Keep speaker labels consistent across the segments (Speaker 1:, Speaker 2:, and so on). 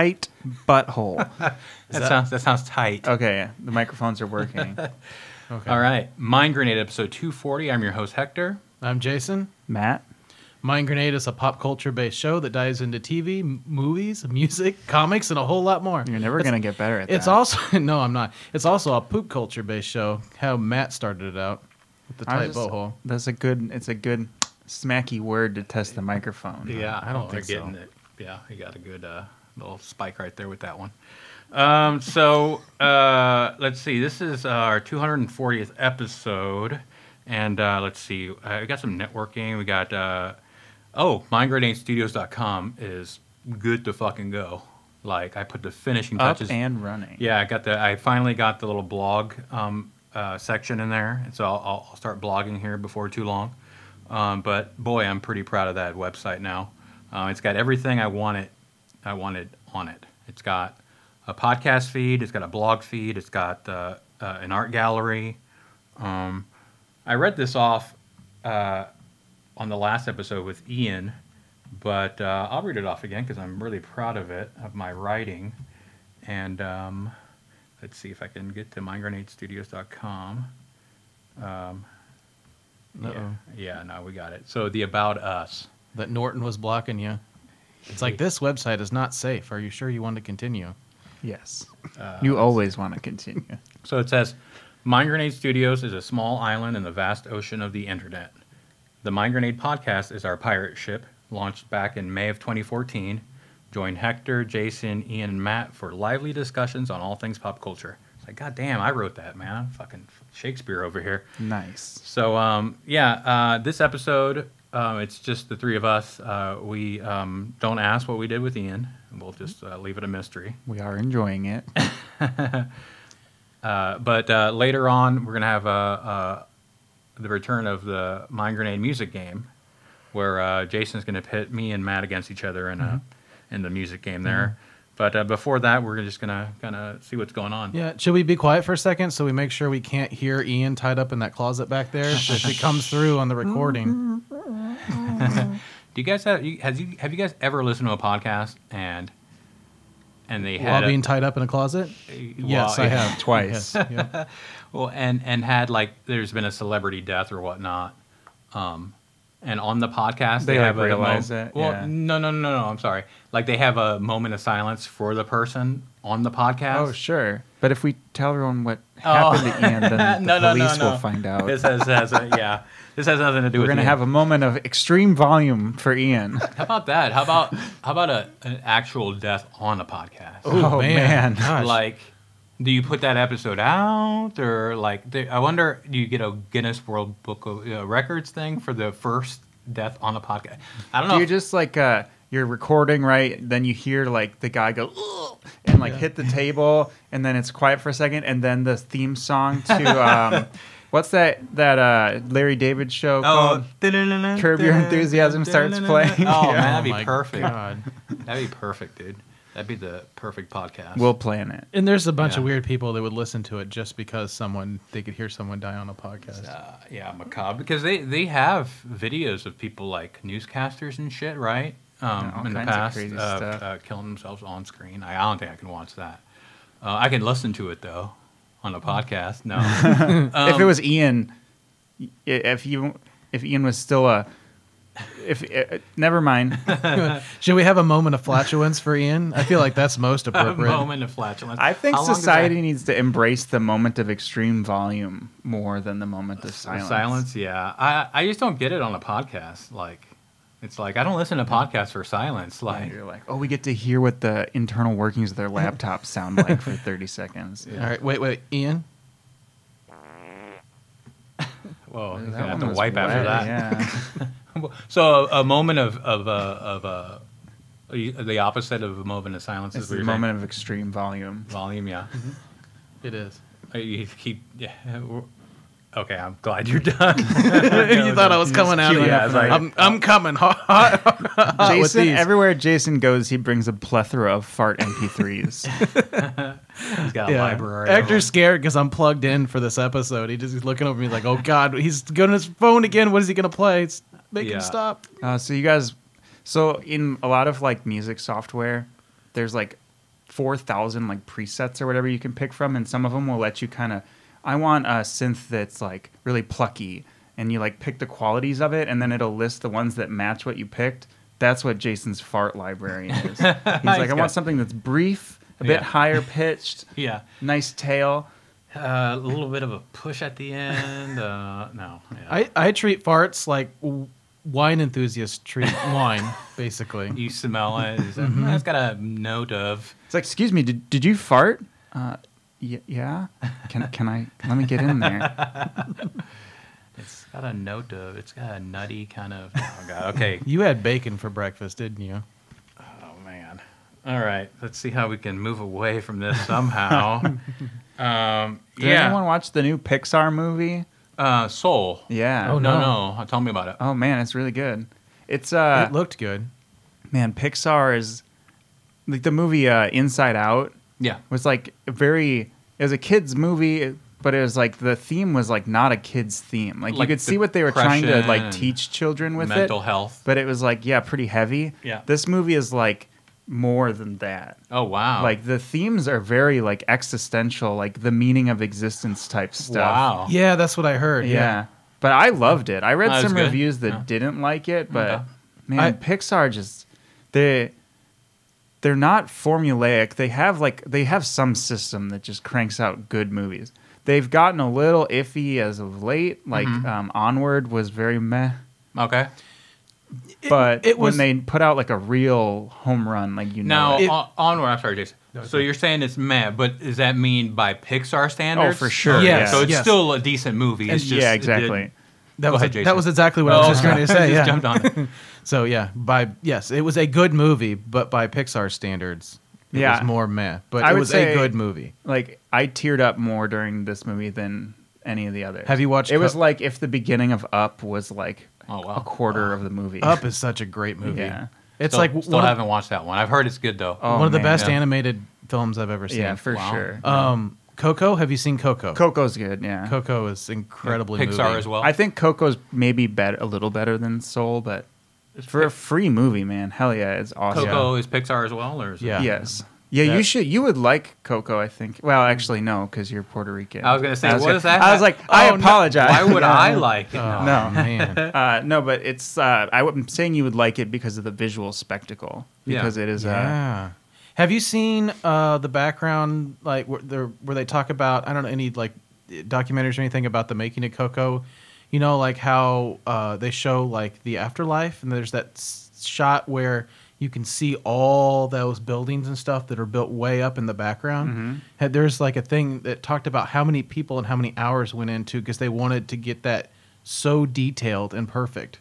Speaker 1: butthole. Tight butthole.
Speaker 2: That, sounds that sounds tight.
Speaker 1: Okay, the microphones are working.
Speaker 3: Okay.
Speaker 2: All right, Mind Grenade episode 240. I'm your host Hector.
Speaker 3: I'm Jason.
Speaker 1: Matt?
Speaker 3: Mind Grenade is a pop culture based show that dives into TV, m- movies, music, comics, and a whole lot more.
Speaker 1: You're never going to get better at
Speaker 3: It's
Speaker 1: that.
Speaker 3: It's also no, I'm not. It's also a poop culture based show. How Matt started it out with the tight butthole.
Speaker 1: That's a good, it's a good smacky word to test the microphone.
Speaker 2: Yeah,
Speaker 3: I don't
Speaker 2: oh,
Speaker 3: think
Speaker 2: we're getting
Speaker 3: so.
Speaker 2: it. Yeah, you got a good uh, little spike right there with that one. Um, so uh, let's see. This is our 240th episode, and uh, let's see. Uh, we got some networking. We got uh, oh, MindGrenadeStudios.com is good to fucking go. Like I put the finishing
Speaker 1: Up
Speaker 2: touches.
Speaker 1: and running.
Speaker 2: Yeah, I got the. I finally got the little blog um, uh, section in there, and so I'll, I'll I'll start blogging here before too long. Um, but boy, I'm pretty proud of that website now. Uh, it's got everything I wanted. I wanted on it. It's got a podcast feed. It's got a blog feed. It's got uh, uh, an art gallery. Um, I read this off uh, on the last episode with Ian, but uh, I'll read it off again because I'm really proud of it, of my writing. And um, let's see if I can get to mindgrenadestudios.com. Um, yeah, yeah, no, we got it. So the About Us.
Speaker 3: That Norton was blocking you. It's like this website is not safe. Are you sure you want to continue?
Speaker 1: Yes.
Speaker 2: Uh,
Speaker 1: you always want to continue.
Speaker 2: So it says, Mind Grenade Studios is a small island in the vast ocean of the internet. The Mind Grenade podcast is our pirate ship, launched back in May of 2014. Join Hector, Jason, Ian, and Matt for lively discussions on all things pop culture. It's like, God damn, I wrote that, man. I'm fucking Shakespeare over here.
Speaker 1: Nice.
Speaker 2: So, um, yeah, uh, this episode, uh, it's just the three of us. Uh, we um, don't ask what we did with Ian. We'll just uh, leave it a mystery.
Speaker 1: We are enjoying it.
Speaker 2: Uh, but uh, later on, we're gonna have uh, uh, the return of the Mind Grenade music game, where uh, Jason's gonna pit me and Matt against each other in a in the music game there. But uh, before that, we're just gonna kind of see what's going on.
Speaker 3: Yeah. Should we be quiet for a second so we make sure we can't hear Ian tied up in that closet back there if he comes through on the recording?
Speaker 2: Do you guys have you, has you have you guys ever listened to a podcast and and they
Speaker 3: While
Speaker 2: had a-
Speaker 3: being tied up in a closet? Yes,
Speaker 2: well,
Speaker 3: I have
Speaker 1: Twice.
Speaker 3: Yes, yeah.
Speaker 2: Well, and and had like there's been a celebrity death or whatnot, um, and on the podcast
Speaker 1: They,
Speaker 2: they,
Speaker 1: like,
Speaker 2: have a
Speaker 1: realize
Speaker 2: mo-
Speaker 1: it?
Speaker 2: Well,
Speaker 1: Yeah.
Speaker 2: no, no, no, no. I'm sorry. Like they have a moment of silence for the person on the podcast.
Speaker 1: Oh, sure. But if we tell everyone what
Speaker 2: Oh.
Speaker 1: happened to Ian, then the
Speaker 2: no, no, no,
Speaker 1: police
Speaker 2: no.
Speaker 1: will find out.
Speaker 2: This has, has a, yeah. This has nothing to do with the We're
Speaker 1: going to
Speaker 2: Ian.
Speaker 1: have a moment of extreme volume for Ian.
Speaker 2: How about that? How about how about a an actual death on a podcast?
Speaker 1: Oh, man.
Speaker 3: Gosh.
Speaker 2: Like, do you put that episode out, or like, do- I wonder, do you get a Guinness World Book of uh, Records thing for the first death on a podcast? I don't know.
Speaker 1: Do you
Speaker 2: if-
Speaker 1: just like uh you're recording right then you hear like the guy go "Ugh," and like
Speaker 3: Yeah.
Speaker 1: hit the table and then it's quiet for a second and then the theme song to um what's that that uh Larry David show
Speaker 2: oh,
Speaker 1: called Curb Your Enthusiasm starts playing.
Speaker 2: Oh
Speaker 1: Yeah.
Speaker 2: man, that'd
Speaker 3: Oh
Speaker 2: be
Speaker 3: my
Speaker 2: perfect.
Speaker 3: God.
Speaker 2: That'd be perfect, dude. That'd be the perfect podcast.
Speaker 1: we'll plan it.
Speaker 3: And there's a bunch of weird people that would listen to it just because someone they could hear someone die on a podcast.
Speaker 2: uh, yeah, macabre because they they have videos of people like newscasters and shit, right? Um,
Speaker 1: Yeah, all
Speaker 2: in the
Speaker 1: kinds of
Speaker 2: past,
Speaker 1: crazy
Speaker 2: uh,
Speaker 1: stuff.
Speaker 2: Uh, killing themselves on screen. I, I don't think I can watch that. Uh, I can listen to it though on a podcast. No,
Speaker 1: if it
Speaker 2: Um,
Speaker 1: was Ian if you if Ian was still a if uh, never mind.
Speaker 3: Should we have a moment of flatulence for Ian? I feel like that's most
Speaker 2: a
Speaker 3: appropriate.
Speaker 2: moment of flatulence.
Speaker 1: I think
Speaker 2: How long does
Speaker 1: society
Speaker 2: that-
Speaker 1: needs to embrace the moment of extreme volume more than the moment of silence.
Speaker 2: silence. Yeah, I I just don't get it on a podcast. Like, it's like I don't listen to podcasts for silence.
Speaker 1: Yeah,
Speaker 2: Like,
Speaker 1: you're like, oh, we get to hear what the internal workings of their laptop sound like for 30 seconds.
Speaker 3: All right, wait, wait, Ian.
Speaker 2: whoa, he's gonna have to wipe after
Speaker 1: wet,
Speaker 2: that.
Speaker 1: Yeah.
Speaker 2: So a, a moment of of uh, of uh, the opposite of a moment of silence
Speaker 1: it's
Speaker 2: is
Speaker 1: the
Speaker 2: what saying?
Speaker 1: moment of extreme volume.
Speaker 2: volume. Yeah,
Speaker 3: It is.
Speaker 2: Uh, you keep yeah. we're- Okay, I'm glad you're done.
Speaker 3: you thought I was coming out of
Speaker 2: cute.
Speaker 3: you.
Speaker 2: Yeah, it's like-
Speaker 3: I'm, I'm coming. hot, hot, hot with
Speaker 1: Jason,
Speaker 3: these.
Speaker 1: everywhere Jason goes, he brings a plethora of fart MP3s.
Speaker 2: He's got a library. of
Speaker 3: Actor's scared because I'm plugged in for this episode. He just he's looking over me like, "Oh God, he's going to his phone again. What is he gonna play? It's- Make
Speaker 2: Yeah.
Speaker 3: him stop."
Speaker 1: uh, so you guys, So in a lot of like music software, there's like four thousand like presets or whatever you can pick from, and some of them will let you kind of. I want a synth that's like really plucky, and you like pick the qualities of it, and then it'll list the ones that match what you picked. That's what Jason's fart library is. He's like, I
Speaker 2: got-
Speaker 1: want something that's brief, a bit
Speaker 2: Yeah.
Speaker 1: higher pitched,
Speaker 2: Yeah.
Speaker 1: nice tail.
Speaker 2: Uh, a little bit of a push at the end. Uh, no. Yeah.
Speaker 3: I, I treat farts like w- wine enthusiasts treat wine, basically.
Speaker 2: you smell it. It's,
Speaker 1: Mm-hmm.
Speaker 2: it's got a note of.
Speaker 1: It's like, excuse me, did, did you fart? Uh, y- yeah. Can can I? Let me get in there.
Speaker 2: It's got a note of. It's got a nutty kind of. Oh god. Okay.
Speaker 3: You had bacon for breakfast, didn't you?
Speaker 2: Oh man. All right. Let's see how we can move away from this somehow. um,
Speaker 1: Did
Speaker 2: yeah.
Speaker 1: anyone watch the new Pixar movie?
Speaker 2: Uh, Soul.
Speaker 1: Yeah.
Speaker 3: Oh,
Speaker 2: no,
Speaker 3: no.
Speaker 2: no. Tell me about it.
Speaker 1: Oh man, it's really good. It's uh
Speaker 3: it looked good.
Speaker 1: man, Pixar is like the movie uh, Inside Out
Speaker 2: Yeah.
Speaker 1: was like very it was a kids movie but it was like the theme was like not a kids theme. Like,
Speaker 2: Like
Speaker 1: you could see what they were trying to like teach children with
Speaker 2: Mental
Speaker 1: it.
Speaker 2: health.
Speaker 1: But it was like yeah, pretty heavy.
Speaker 2: Yeah.
Speaker 1: This movie is like more than that.
Speaker 2: Oh wow.
Speaker 1: Like the themes are very like existential, like the meaning of existence type stuff.
Speaker 2: Wow.
Speaker 3: Yeah, that's what I heard.
Speaker 1: Yeah.
Speaker 3: Yeah.
Speaker 1: But I loved it. I read
Speaker 2: Oh,
Speaker 1: some reviews that
Speaker 2: Yeah.
Speaker 1: didn't like it, but
Speaker 2: Okay.
Speaker 1: man,
Speaker 3: I-
Speaker 1: Pixar just they they're not formulaic. They have like they have some system that just cranks out good movies. They've gotten a little iffy as of late. Like
Speaker 2: Mhm.
Speaker 1: um, Onward was very meh,
Speaker 2: Okay.
Speaker 1: But
Speaker 3: it was-
Speaker 1: when they put out like a real home run, like you know,
Speaker 2: Now
Speaker 1: it.
Speaker 3: It-
Speaker 2: on, onward. I'm sorry, Jason. So you're saying it's mad, but does that mean by Pixar standards?
Speaker 1: Oh, for sure,
Speaker 3: Yes,
Speaker 2: So it's
Speaker 3: yes.
Speaker 2: still a decent movie. It's just
Speaker 1: yeah,
Speaker 2: it
Speaker 1: exactly.
Speaker 2: did-
Speaker 3: That was
Speaker 2: ahead, Jason.
Speaker 3: that was exactly what I oh, was just going to say.
Speaker 2: Just
Speaker 3: Yeah.
Speaker 2: jumped on it.
Speaker 3: So yeah, by yes, it was a good movie, but by Pixar standards, it
Speaker 1: Yeah.
Speaker 3: was more meh. But
Speaker 1: I
Speaker 3: it
Speaker 1: would
Speaker 3: was
Speaker 1: say-
Speaker 3: a good movie.
Speaker 1: like I teared up more during this movie than any of the others.
Speaker 3: Have you watched
Speaker 1: It was like if the beginning of Up was like
Speaker 2: Oh wow.
Speaker 1: a quarter of the movie.
Speaker 3: Up is such a great movie.
Speaker 1: Yeah.
Speaker 3: It's
Speaker 2: Still-
Speaker 3: like
Speaker 2: still
Speaker 3: one,
Speaker 2: haven't watched that one. I've heard it's good though.
Speaker 1: Oh,
Speaker 3: of, one of the best
Speaker 2: yeah.
Speaker 3: animated films I've ever seen.
Speaker 1: yeah, for
Speaker 2: Wow.
Speaker 1: sure.
Speaker 3: Um, Coco. Have you seen Coco?
Speaker 1: Coco's good. Yeah.
Speaker 3: Coco is incredibly
Speaker 2: Pixar
Speaker 3: moving.
Speaker 2: as well.
Speaker 1: I think Coco's maybe bet a little better than Soul, but for a free movie, man, hell yeah, it's awesome.
Speaker 2: Coco is Pixar as well, or is it-
Speaker 3: Yeah.
Speaker 1: Yes. Yeah, you should. You would like Coco, I think. Well, actually, no, because you're Puerto Rican.
Speaker 2: I was gonna say,
Speaker 1: I was
Speaker 2: what
Speaker 1: gonna-
Speaker 2: does that
Speaker 1: I was
Speaker 2: have-
Speaker 1: like, I
Speaker 3: Oh, no.
Speaker 1: apologize.
Speaker 2: Why would
Speaker 1: Yeah.
Speaker 2: I like it?
Speaker 3: Oh,
Speaker 1: No.
Speaker 3: man.
Speaker 1: Uh, no, but it's. Uh, I, am saying you would like it because of the visual spectacle.
Speaker 2: Yeah.
Speaker 1: Because it is. Uh,
Speaker 3: Yeah. Have you seen uh, the background, like where, there, where they talk about? I don't know any like documentaries or anything about the making of Coco. You know, like how uh, they show like the afterlife, and there's that s- shot where you can see all those buildings and stuff that are built way up in the background.
Speaker 1: Mm-hmm.
Speaker 3: There's like a thing that talked about how many people and how many hours went into because they wanted to get that so detailed and perfect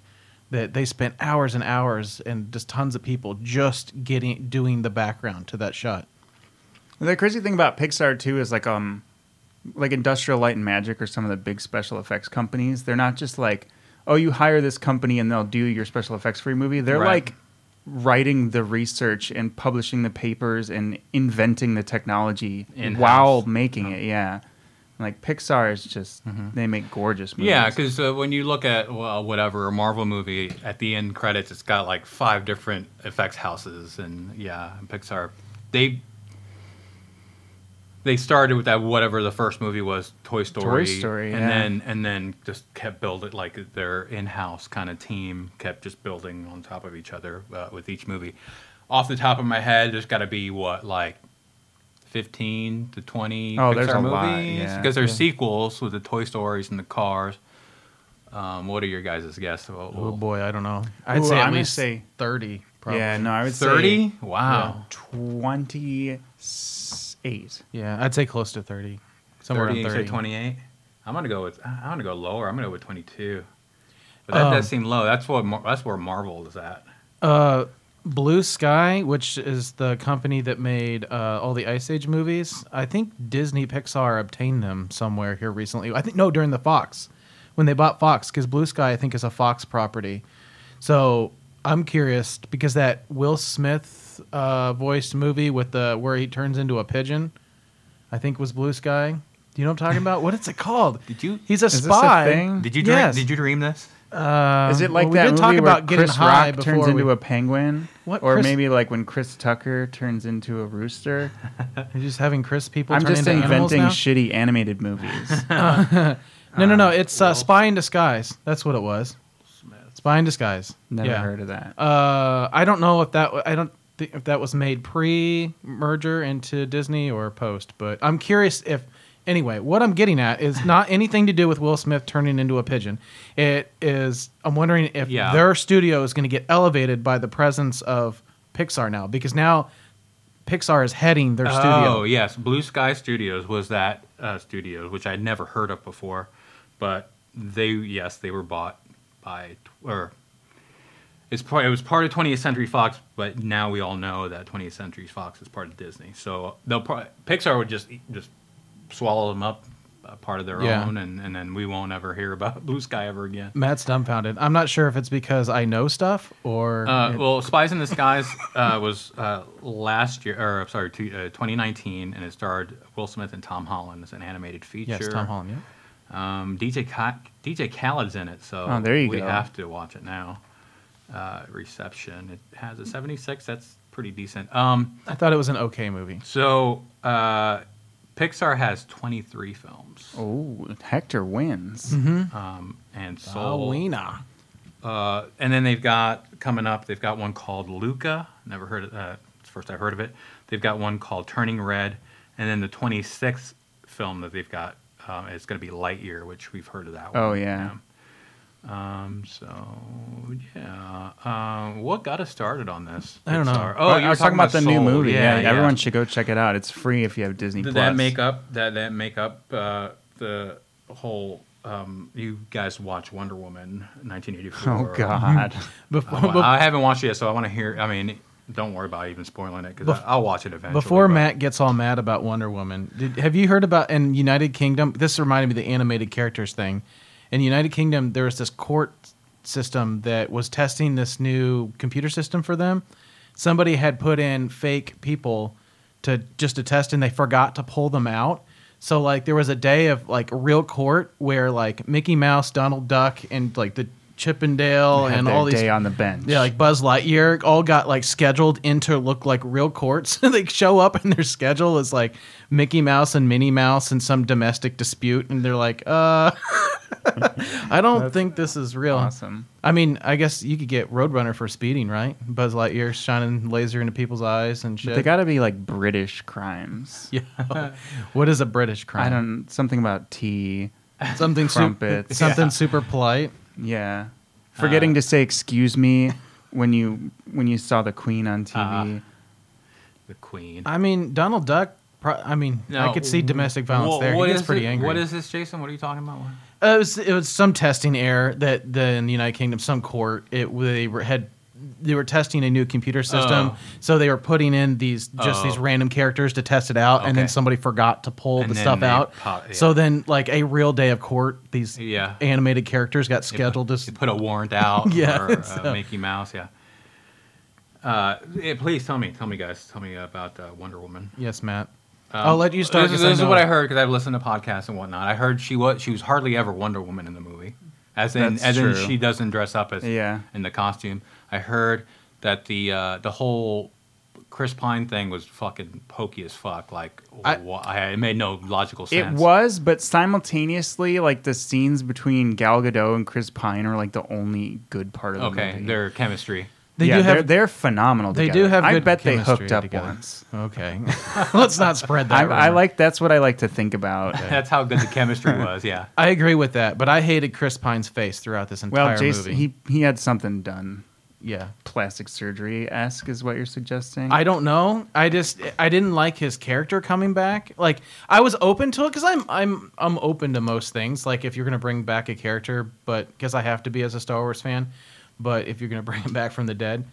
Speaker 3: that they spent hours and hours and just tons of people just getting doing the background to that shot.
Speaker 1: The crazy thing about Pixar too is like um like Industrial Light and Magic or some of the big special effects companies, they're not just like, oh, you hire this company and they'll do your special effects for your movie. They're
Speaker 2: Right.
Speaker 1: like writing the research and publishing the papers and inventing the technology
Speaker 2: In-house.
Speaker 1: while making it. Yeah. Like Pixar is just they make gorgeous movies.
Speaker 2: Yeah, because uh, when you look at well, whatever a Marvel movie, at the end credits, it's got like five different effects houses, and yeah, and Pixar, they they started with that whatever the first movie was, Toy Story, Toy
Speaker 1: Story,
Speaker 2: and
Speaker 1: yeah.
Speaker 2: then and then just kept building like their in-house kind of team kept just building on top of each other uh, with each movie. Off the top of my head, there's got to be what like. 15 to 20
Speaker 1: Oh,
Speaker 2: Pixar
Speaker 1: there's a
Speaker 2: movies
Speaker 1: lot, yeah.
Speaker 2: because there's
Speaker 3: Yeah.
Speaker 2: sequels with the Toy Stories and the Cars. Um, what are your guys' guess? Well,
Speaker 3: Oh boy, I don't know. I'd
Speaker 1: Ooh,
Speaker 3: say
Speaker 1: I'm
Speaker 3: at least
Speaker 1: say-
Speaker 3: thirty. Probably.
Speaker 1: Yeah, no, I would
Speaker 2: thirty.
Speaker 1: say
Speaker 2: Wow,
Speaker 1: twenty eight.
Speaker 3: Yeah, I'd say close to thirty. Somewhere
Speaker 2: 30,
Speaker 3: around thirty.
Speaker 2: twenty-eight. I'm gonna go with. I'm gonna go lower. I'm gonna go with twenty-two. But that
Speaker 3: Um,
Speaker 2: does seem low. That's what. That's where Marvel is at.
Speaker 3: Uh, Blue Sky, which is the company that made uh, all the Ice Age movies, I think Disney Pixar obtained them somewhere here recently. I think no, during the Fox, when they bought Fox, because Blue Sky I think is a Fox property. So I'm curious because that Will Smith uh, voiced movie with the where he turns into a pigeon, I think was Blue Sky. Do You know what I'm talking about? What is it called?
Speaker 2: Did you-
Speaker 3: He's a
Speaker 1: this a
Speaker 3: spy.
Speaker 1: thing?
Speaker 2: Did you dream,
Speaker 3: Yes.
Speaker 2: did you dream this?
Speaker 3: Uh,
Speaker 1: Is it like
Speaker 3: well, we did
Speaker 1: movie
Speaker 3: talk
Speaker 1: where
Speaker 3: about getting
Speaker 1: Chris
Speaker 3: high
Speaker 1: Rock
Speaker 3: before
Speaker 1: turns into
Speaker 3: we,
Speaker 1: a penguin?
Speaker 3: What,
Speaker 1: Or
Speaker 3: Chris-
Speaker 1: maybe like when Chris Tucker turns into a rooster?
Speaker 3: You're just having Chris people
Speaker 1: I'm
Speaker 3: turn
Speaker 1: just
Speaker 3: into animals
Speaker 1: inventing
Speaker 3: now?
Speaker 1: shitty animated movies.
Speaker 3: no, no, no. It's uh, Spy in Disguise. That's what it was. Spy in Disguise.
Speaker 1: Never
Speaker 3: yeah.
Speaker 1: heard of that.
Speaker 3: Uh, I don't know if that I don't if that was made pre-merger into Disney or post, but I'm curious if anyway, what I'm getting at is not anything to do with Will Smith turning into a pigeon. It is I'm wondering if
Speaker 2: Yeah.
Speaker 3: their studio is going to get elevated by the presence of Pixar now because now Pixar is heading their studio.
Speaker 2: Oh yes, Blue Sky Studios was that uh, studios, which I'd never heard of before, but they yes they were bought by or it's part, it was part of 20th Century Fox, but now we all know that 20th Century Fox is part of Disney. So they'll pro- Pixar would just just swallow them up, uh, part of their
Speaker 3: Yeah.
Speaker 2: own, and, and then we won't ever hear about Blue Sky ever again.
Speaker 3: Matt's dumbfounded. I'm not sure if it's because I know stuff or
Speaker 2: Uh,
Speaker 3: it-
Speaker 2: well, Spies in Disguise uh, was uh, last year, or sorry, two, uh, 2019, and it starred Will Smith and Tom Holland as an animated feature.
Speaker 3: yes, Tom Holland. Yeah.
Speaker 2: Um, DJ Ka- DJ Khaled's in it, so
Speaker 1: Oh, there you
Speaker 2: we
Speaker 1: go.
Speaker 2: have to watch it now. Uh, reception. It has a 76. That's pretty decent. Um,
Speaker 3: I thought it was an okay movie.
Speaker 2: so uh, Pixar has 23 films,
Speaker 1: Oh, Hector wins.
Speaker 3: Mm-hmm.
Speaker 2: um, and Soul.
Speaker 3: Alwina.
Speaker 2: Uh, and then they've got coming up. They've got one called Luca. Never heard of that. It's the first I've heard of it. They've got one called Turning Red, and then the 26th film that they've got um, is going to be Lightyear, which we've heard of that.
Speaker 1: Oh,
Speaker 2: one.
Speaker 1: yeah.
Speaker 2: Um. So yeah. Um. What got us started on this?
Speaker 3: I don't know.
Speaker 2: Pixar?
Speaker 1: Oh, you were talking about the new movie. Yeah,
Speaker 2: yeah.
Speaker 1: everyone should go check it out. It's free if you have Disney
Speaker 2: Did
Speaker 1: Plus.
Speaker 2: that make up that that make up uh, the whole? Um, you guys watch Wonder Woman 1984?
Speaker 1: Oh God.
Speaker 3: Before,
Speaker 2: I haven't watched it yet, so I want to hear. I mean, don't worry about even spoiling it because I'll watch it eventually.
Speaker 3: Before
Speaker 2: but-
Speaker 3: Matt gets all mad about Wonder Woman, did, have you heard about in United Kingdom? This reminded me of the animated characters thing. In the United Kingdom, there was this court system that was testing this new computer system for them. Somebody had put in fake people to just to test, and they forgot to pull them out. So like there was a day of like real court where like Mickey Mouse, Donald Duck, and like the Chip
Speaker 1: 'n
Speaker 3: Dale
Speaker 1: and
Speaker 3: all these
Speaker 1: day on the bench.
Speaker 3: yeah, like Buzz Lightyear, all got like scheduled into look like real courts. they show up and their schedule is like Mickey Mouse and Minnie Mouse in some domestic dispute, and they're like, uh, I don't
Speaker 1: That's
Speaker 3: think this is real.
Speaker 1: awesome.
Speaker 3: I mean, I guess you could get Roadrunner for speeding, right? Buzz Lightyear shining laser into people's eyes and
Speaker 1: But
Speaker 3: shit.
Speaker 1: they got to be like British crimes.
Speaker 3: yeah. what is a British crime?
Speaker 1: I don't something about tea.
Speaker 3: something su- something
Speaker 2: Yeah.
Speaker 3: super polite.
Speaker 1: Yeah, forgetting
Speaker 2: Uh,
Speaker 1: to say excuse me when you when you saw the Queen on TV.
Speaker 2: Uh, the Queen.
Speaker 3: I mean, Donald Duck. Pro- I mean, I could see domestic violence
Speaker 2: wha-
Speaker 3: there.
Speaker 2: what
Speaker 3: he gets
Speaker 2: is
Speaker 3: pretty
Speaker 2: it-
Speaker 3: angry.
Speaker 2: What is this, Jason? What are you talking about?
Speaker 3: Uh, it was it was some testing error that the in the United Kingdom, some court, it they had they were testing a new computer system,
Speaker 2: Oh.
Speaker 3: so they were putting in these just
Speaker 2: Oh.
Speaker 3: these random characters to test it out, and then somebody forgot to pull
Speaker 2: And
Speaker 3: the stuff out.
Speaker 2: pop- yeah.
Speaker 3: So then, like a real day of court, these
Speaker 2: Yeah.
Speaker 3: animated characters got
Speaker 2: They put-
Speaker 3: scheduled to.
Speaker 2: put a warrant out
Speaker 3: Yeah,
Speaker 2: for uh, Mickey Mouse. Yeah. Uh, yeah, please tell me, tell me, guys, tell me about uh, Wonder Woman.
Speaker 3: yes, Matt.
Speaker 2: Um,
Speaker 3: I'll let you start.
Speaker 2: This, is- this is what I heard because I've listened to podcasts and whatnot. I heard she was she was hardly ever Wonder Woman in the movie, as in
Speaker 1: That's
Speaker 2: as in she doesn't dress up as
Speaker 1: Yeah.
Speaker 2: in the costume. I heard that the uh, the whole Chris Pine thing was fucking pokey as fuck. Like,
Speaker 3: I-
Speaker 2: wha- I, it made no logical sense.
Speaker 1: It
Speaker 2: sense.
Speaker 1: was, but simultaneously, like the scenes between Gal Gadot and Chris Pine are like the only good part of the movie.
Speaker 2: okay.
Speaker 1: movie.
Speaker 2: Their chemistry.
Speaker 3: They
Speaker 1: yeah,
Speaker 3: do
Speaker 1: they're,
Speaker 3: have.
Speaker 1: they're phenomenal.
Speaker 3: they
Speaker 1: together.
Speaker 3: do have.
Speaker 1: I
Speaker 3: good
Speaker 1: bet they
Speaker 3: chemistry
Speaker 1: hooked up
Speaker 3: together.
Speaker 1: once.
Speaker 3: Okay, let's not spread that.
Speaker 1: I,
Speaker 3: rumor.
Speaker 1: I like that's what I like to think about.
Speaker 2: That's how good the chemistry was. Yeah.
Speaker 3: I agree with that, but I hated Chris Pine's face throughout this entire
Speaker 1: well, Jason,
Speaker 3: movie.
Speaker 1: he he had something done,
Speaker 3: yeah,
Speaker 1: plastic surgery esque, is what you're suggesting.
Speaker 3: I don't know. I just I didn't like his character coming back. Like I was open to it because I'm I'm I'm open to most things. Like if you're gonna bring back a character, but because I have to be as a Star Wars fan. But if you're gonna bring him back from the dead,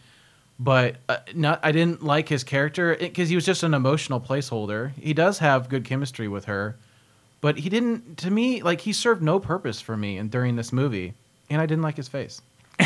Speaker 3: but uh, not I didn't like his character because he was just an emotional placeholder. He does have good chemistry with her, but he didn't. To me, like he served no purpose for me and during this movie, and I didn't like his face.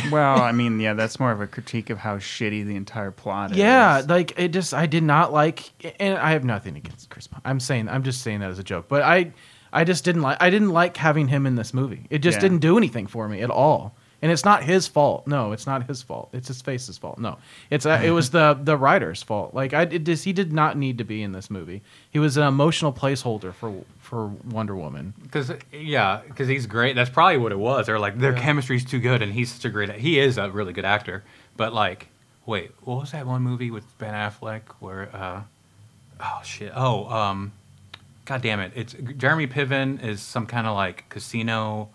Speaker 1: well, I mean, yeah, that's more of a critique of how shitty the entire plot
Speaker 3: Yeah,
Speaker 1: is.
Speaker 3: Yeah, like it just I did not like and I have nothing against Chris Pine. I'm saying I'm just saying that as a joke. But I I just didn't like. I didn't like having him in this movie. It just
Speaker 1: Yeah.
Speaker 3: didn't do anything for me at all. And it's not his fault. No, it's not his fault. It's his face's fault. No, it's uh, it was the the writer's fault. Like I just, he did not need to be in this movie. He was an emotional placeholder for for Wonder Woman.
Speaker 2: Because yeah, because he's great. That's probably what it was. They're like their chemistry's too good, and he's such a great. He is a really good actor. But like, wait, what was that one movie with Ben Affleck where? uh Oh shit! Oh, um, god damn it! It's Jeremy Piven is some kind of like casino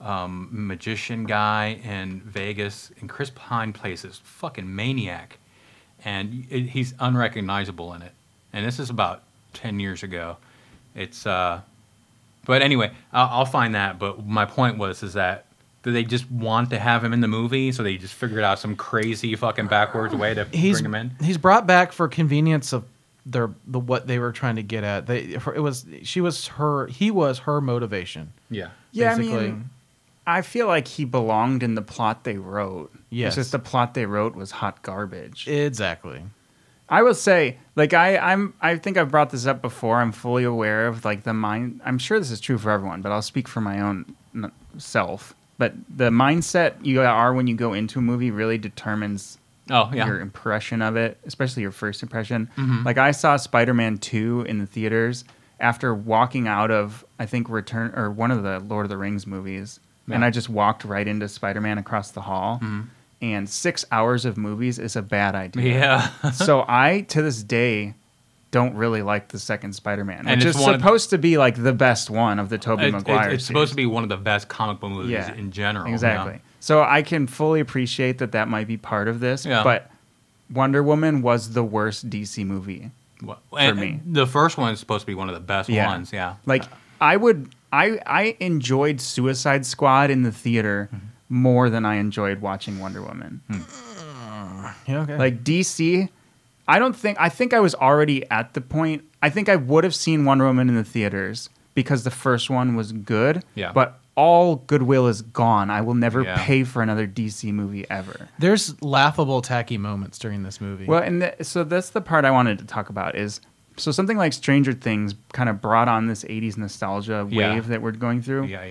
Speaker 2: um, magician guy in Vegas, and Chris Pine plays this fucking maniac, and it, he's unrecognizable in it. And this is about ten years ago. It's uh, but anyway, I'll, I'll find that. But my point was is that do they just want to have him in the movie, so they just figured out some crazy fucking backwards way to
Speaker 3: He's
Speaker 2: bring him in?
Speaker 3: he's brought back for convenience of their the what they were trying to get at. They it was she was her he was her motivation.
Speaker 2: Yeah.
Speaker 1: Yeah, I
Speaker 3: basically.
Speaker 1: mean, I feel like he belonged in the plot they wrote.
Speaker 3: Yes.
Speaker 1: It's just the plot they wrote was hot garbage.
Speaker 3: Exactly.
Speaker 1: I will say, like I, I'm, I think I've brought this up before. I'm fully aware of like the mind. I'm sure this is true for everyone, but I'll speak for my own self. But the mindset you are when you go into a movie really determines
Speaker 2: Oh yeah.
Speaker 1: your impression of it, especially your first impression.
Speaker 2: Mhm.
Speaker 1: Like I saw Spider-Man 2 in the theaters after walking out of I think Return or one of the Lord of the Rings movies, and I just walked right into Spider-Man across the hall.
Speaker 2: Mhm.
Speaker 1: And 6 hours of movies is a bad idea.
Speaker 2: Yeah.
Speaker 1: so I to this day don't really like the second Spider-Man,
Speaker 2: And
Speaker 1: which
Speaker 2: it's
Speaker 1: is supposed to be like the best one of the Tobey
Speaker 2: It- it-
Speaker 1: Maguire.
Speaker 2: it's supposed to be one of the best comic book movies
Speaker 1: Yeah,
Speaker 2: in general.
Speaker 1: Exactly. So I can fully appreciate that that might be part of this,
Speaker 2: Yeah.
Speaker 1: but Wonder Woman was the worst DC movie.
Speaker 2: Well,
Speaker 1: For me.
Speaker 2: the first one is supposed to be one of the best
Speaker 1: Yeah.
Speaker 2: ones. Yeah.
Speaker 1: Like I would I I enjoyed Suicide Squad in the theater
Speaker 2: Mm-hmm.
Speaker 1: more than I enjoyed watching Wonder Woman.
Speaker 2: Hmm.
Speaker 3: Yeah, okay.
Speaker 1: Like DC, I don't think I think I was already at the point. I think I would have seen Wonder Woman in the theaters because the first one was good.
Speaker 2: Yeah.
Speaker 1: But all goodwill is gone. I will never
Speaker 2: Yeah.
Speaker 1: pay for another DC movie ever.
Speaker 3: There's laughable, tacky moments during this movie.
Speaker 1: Well, and the, so that's the part I wanted to talk about is so something like Stranger Things kind of brought on this 80s nostalgia wave
Speaker 2: Yeah.
Speaker 1: that we're going through.
Speaker 2: Yeah.